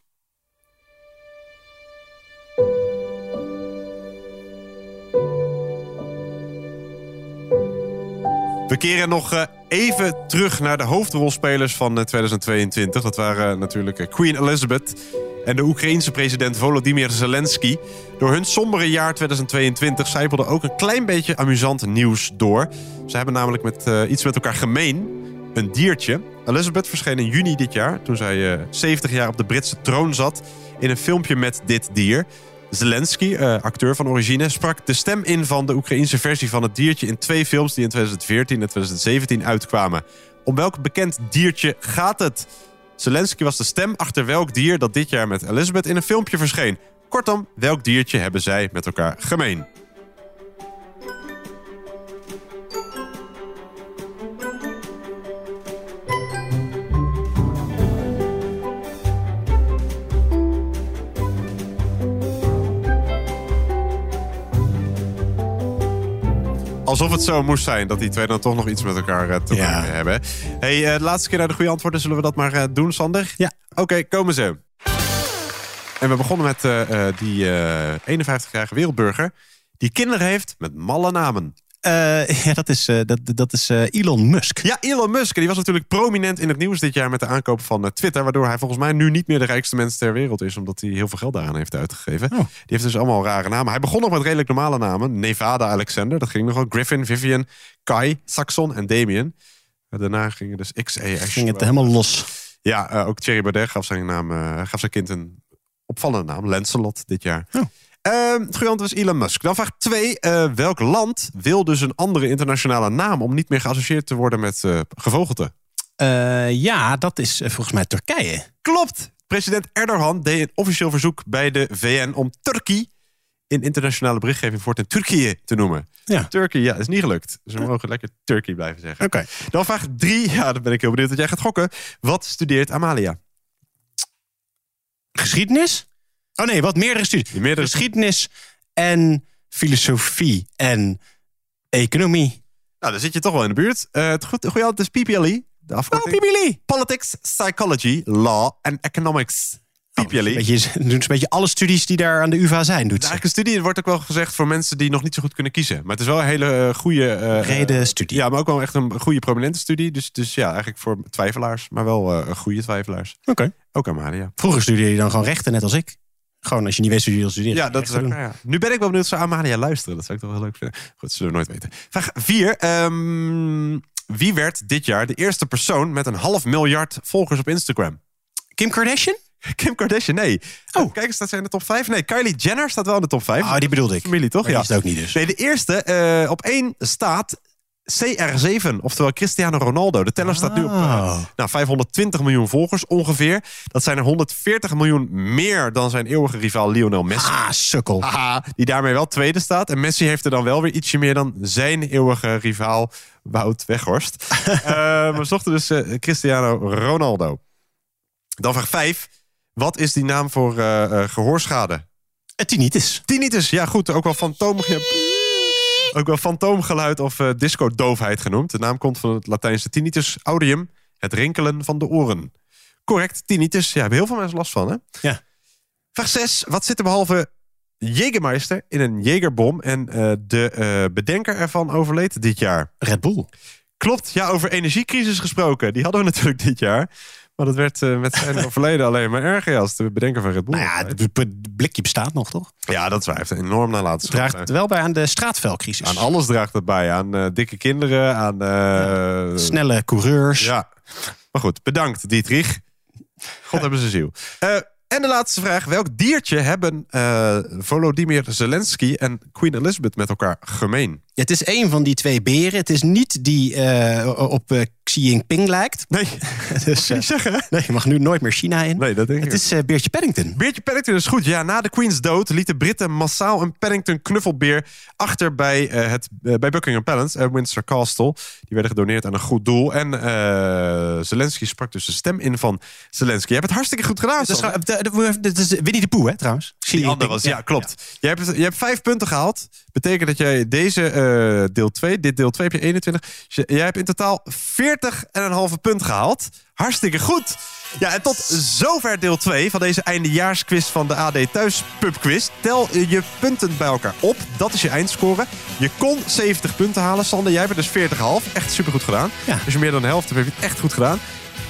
We keren nog eh, even terug naar de hoofdrolspelers van eh, 2022. Dat waren eh, natuurlijk eh, Queen Elizabeth en de Oekraïense president Volodymyr Zelensky. Door hun sombere jaar 2022 zijpelde ook een klein beetje amusant nieuws door. Ze hebben namelijk met, eh, iets met elkaar gemeen. Een diertje. Elizabeth verscheen in juni dit jaar, toen zij eh, 70 jaar op de Britse troon zat, in een filmpje met dit dier. Zelensky, eh, acteur van origine, sprak de stem in van de Oekraïense versie van het diertje in twee films die in 2014 en 2017 uitkwamen. Om welk bekend diertje gaat het? Zelensky was de stem achter welk dier dat dit jaar met Elizabeth in een filmpje verscheen. Kortom, welk diertje hebben zij met elkaar gemeen? Alsof het zo moest zijn dat die twee dan toch nog iets met elkaar eh, te Ja. maken hebben. hey, eh, de laatste keer naar de goede antwoorden. Zullen we dat maar eh, doen, Sander? Ja. Oké, komen ze. En we begonnen met die eh 51-jarige wereldburger... die kinderen heeft met malle namen. Eh, *laughs* ja, dat is, eh, dat, dat is eh, Elon Musk. Ja, Elon Musk. Die was natuurlijk prominent in het nieuws dit jaar met de aankoop van Twitter. Waardoor hij volgens mij nu niet meer de rijkste mens ter wereld is. Omdat hij heel veel geld daaraan heeft uitgegeven. Die heeft dus allemaal rare namen. Hij begon nog met redelijk normale namen. Nevada Alexander, dat ging nogal. Griffin, Vivian, Kai, Saxon en Damien. Daarna gingen dus X, E, X. Ging het helemaal los. Ja, ook Thierry Baudet gaf zijn, naam, gaf zijn kind een opvallende naam. Lancelot dit jaar. Ehm, goede antwoord was Elon Musk. Dan vraag 2. welk land wil dus een andere internationale naam... om niet meer geassocieerd te worden met eh gevogelte? Eh, ja, dat is eh, volgens mij Turkije. Klopt! President Erdogan deed een officieel verzoek bij de VN... om Turkije in internationale berichtgeving voortaan Turkije te noemen. Ja. Turkije, ja, is niet gelukt. Dus we mogen lekker Turkije blijven zeggen. Oké. Dan vraag 3. Ja, dan ben ik heel benieuwd dat jij gaat gokken. Wat studeert Amalia? Geschiedenis? Oh nee, wat meerdere studies. Meerdere... Geschiedenis en filosofie en economie. Nou, dan zit je toch wel in de buurt. Eh, het goed- goede antwoord is PPLE. De afkorting. Oh, PPLE. Politics, Psychology, Law en Economics. PPLE. Een beetje, *laughs* doen ze een beetje alle studies die daar aan de UvA zijn, doet. Eigenlijk een studie wordt ook wel gezegd voor mensen die nog niet zo goed kunnen kiezen. Maar het is wel een hele eh, goede... Brede eh, studie. Ja, maar ook wel echt een goede prominente studie. Dus, dus ja, eigenlijk voor twijfelaars. Maar wel goede twijfelaars. Oké. Ook Amalia. Vroeger studeerde je dan gewoon rechten, net als ik. Gewoon als je niet weet wat je wil studeren. Ja, dat is ook, ja. Nu ben ik wel benieuwd, zou Amalia luisteren? Dat zou ik toch wel leuk vinden. Goed, zullen we nooit weten. Vraag 4. wie werd dit jaar de eerste persoon met een half miljard volgers op Instagram? Kim Kardashian? *laughs* Kim Kardashian, nee. Oh. Kijk eens, staat zij in de top 5? Nee, Kylie Jenner staat wel in de top 5. Oh, die bedoelde ik. Familie, toch? Maar die is het ook niet dus. Nee, de eerste eh, op één staat CR7, oftewel Cristiano Ronaldo. De teller staat nu op eh, nou, 520 miljoen volgers ongeveer. Dat zijn er 140 miljoen meer dan zijn eeuwige rivaal Lionel Messi. Ah, sukkel. *laughs* Die daarmee wel tweede staat. En Messi heeft er dan wel weer ietsje meer dan zijn eeuwige rivaal Wout Weghorst. *laughs* Eh, we zochten dus eh, Cristiano Ronaldo. Dan vraag 5. Wat is die naam voor eh, eh, gehoorschade? Tinnitus. Tinnitus, ja goed. Ook wel fantoom... ook wel fantoomgeluid of eh disco-doofheid genoemd. De naam komt van het Latijnse tinnitus audium. Het rinkelen van de oren. Correct, tinnitus. Ja, hebben heel veel mensen last van, hè? Ja. Vraag 6. Wat zit er behalve Jägermeister in een Jägerbom... en eh, de eh, bedenker ervan overleed dit jaar? Red Bull. Klopt, ja, over energiecrisis gesproken. Die hadden we natuurlijk dit jaar. Maar dat werd eh, met zijn *laughs* overleden alleen maar erger... als de bedenker van Red Bull. Nou ja, het blikje bestaat nog, toch? Ja, dat heeft enorm nalatenschap. Draagt het wel bij aan de straatvelcrisis. Aan alles draagt het bij. Aan eh, dikke kinderen, aan... eh, Snelle coureurs. Ja. Maar goed, bedankt Dietrich. God hebben ze ziel. En de laatste vraag. Welk diertje hebben Volodymyr Zelensky en Queen Elizabeth met elkaar gemeen? Het is een van die twee beren. Het is niet die op Xi Jinping lijkt. Nee, *laughs* dus, eh, zeggen. nee, je mag nu nooit meer China in. Nee, dat denk Het ik. is eh, Beertje Paddington. Beertje Paddington is goed. Ja, na de Queen's dood lieten Britten massaal een Paddington knuffelbeer achter bij, eh, het, bij Buckingham Palace, Windsor Castle. Die werden gedoneerd aan een goed doel. En Zelensky sprak dus de stem in van Zelensky. Je hebt het hartstikke goed gedaan. Dat is, Winnie de Pooh, hè, trouwens. Die andere was, ja, klopt. Je, hebt, het- je hebt vijf punten gehaald. Betekent dat jij deze deel 2, dit deel 2 heb je 21. Dus je- jij hebt in totaal 40 en een halve punt gehaald. Hartstikke goed. Ja, en tot zover deel 2 van deze eindejaarsquiz van de AD Thuis Pubquiz. Tel je punten bij elkaar op. Dat is je eindscore. Je kon 70 punten halen. Sander, jij hebt dus 40,5. Echt supergoed gedaan. Als je meer dan de helft heb je het echt goed gedaan.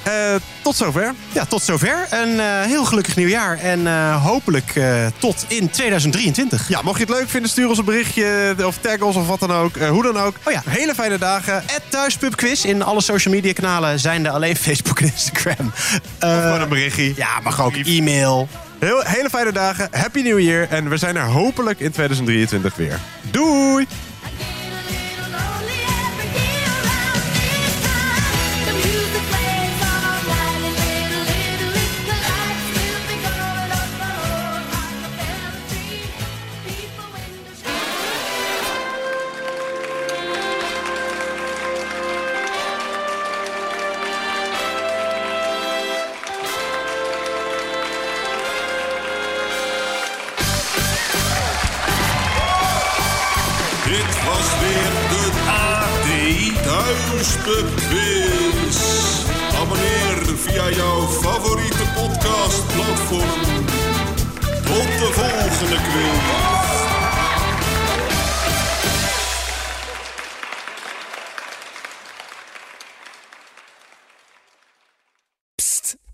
Eh, tot zover. Ja, tot zover. Een eh, heel gelukkig nieuwjaar. En eh, hopelijk tot in 2023. Ja, mocht je het leuk vinden, stuur ons een berichtje of tag ons of wat dan ook. Hoe dan ook. Oh ja. Hele fijne dagen. Thuispubquiz in alle social media kanalen zijn er alleen Facebook en Instagram. Gewoon een berichtje. ja, mag ook e-mail. Heel, hele fijne dagen. Happy New Year. En we zijn er hopelijk in 2023 weer. Doei! Tot de volgende quiz.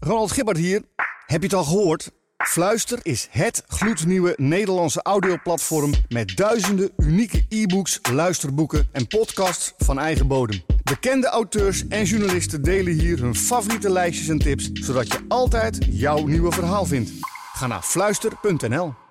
Ronald Gibbard hier. Heb je het al gehoord? Fluister is het gloednieuwe Nederlandse audioplatform met duizenden unieke e-books, luisterboeken en podcasts van eigen bodem. Bekende auteurs en journalisten delen hier hun favoriete lijstjes en tips, zodat je altijd jouw nieuwe verhaal vindt. Ga naar fluister.nl.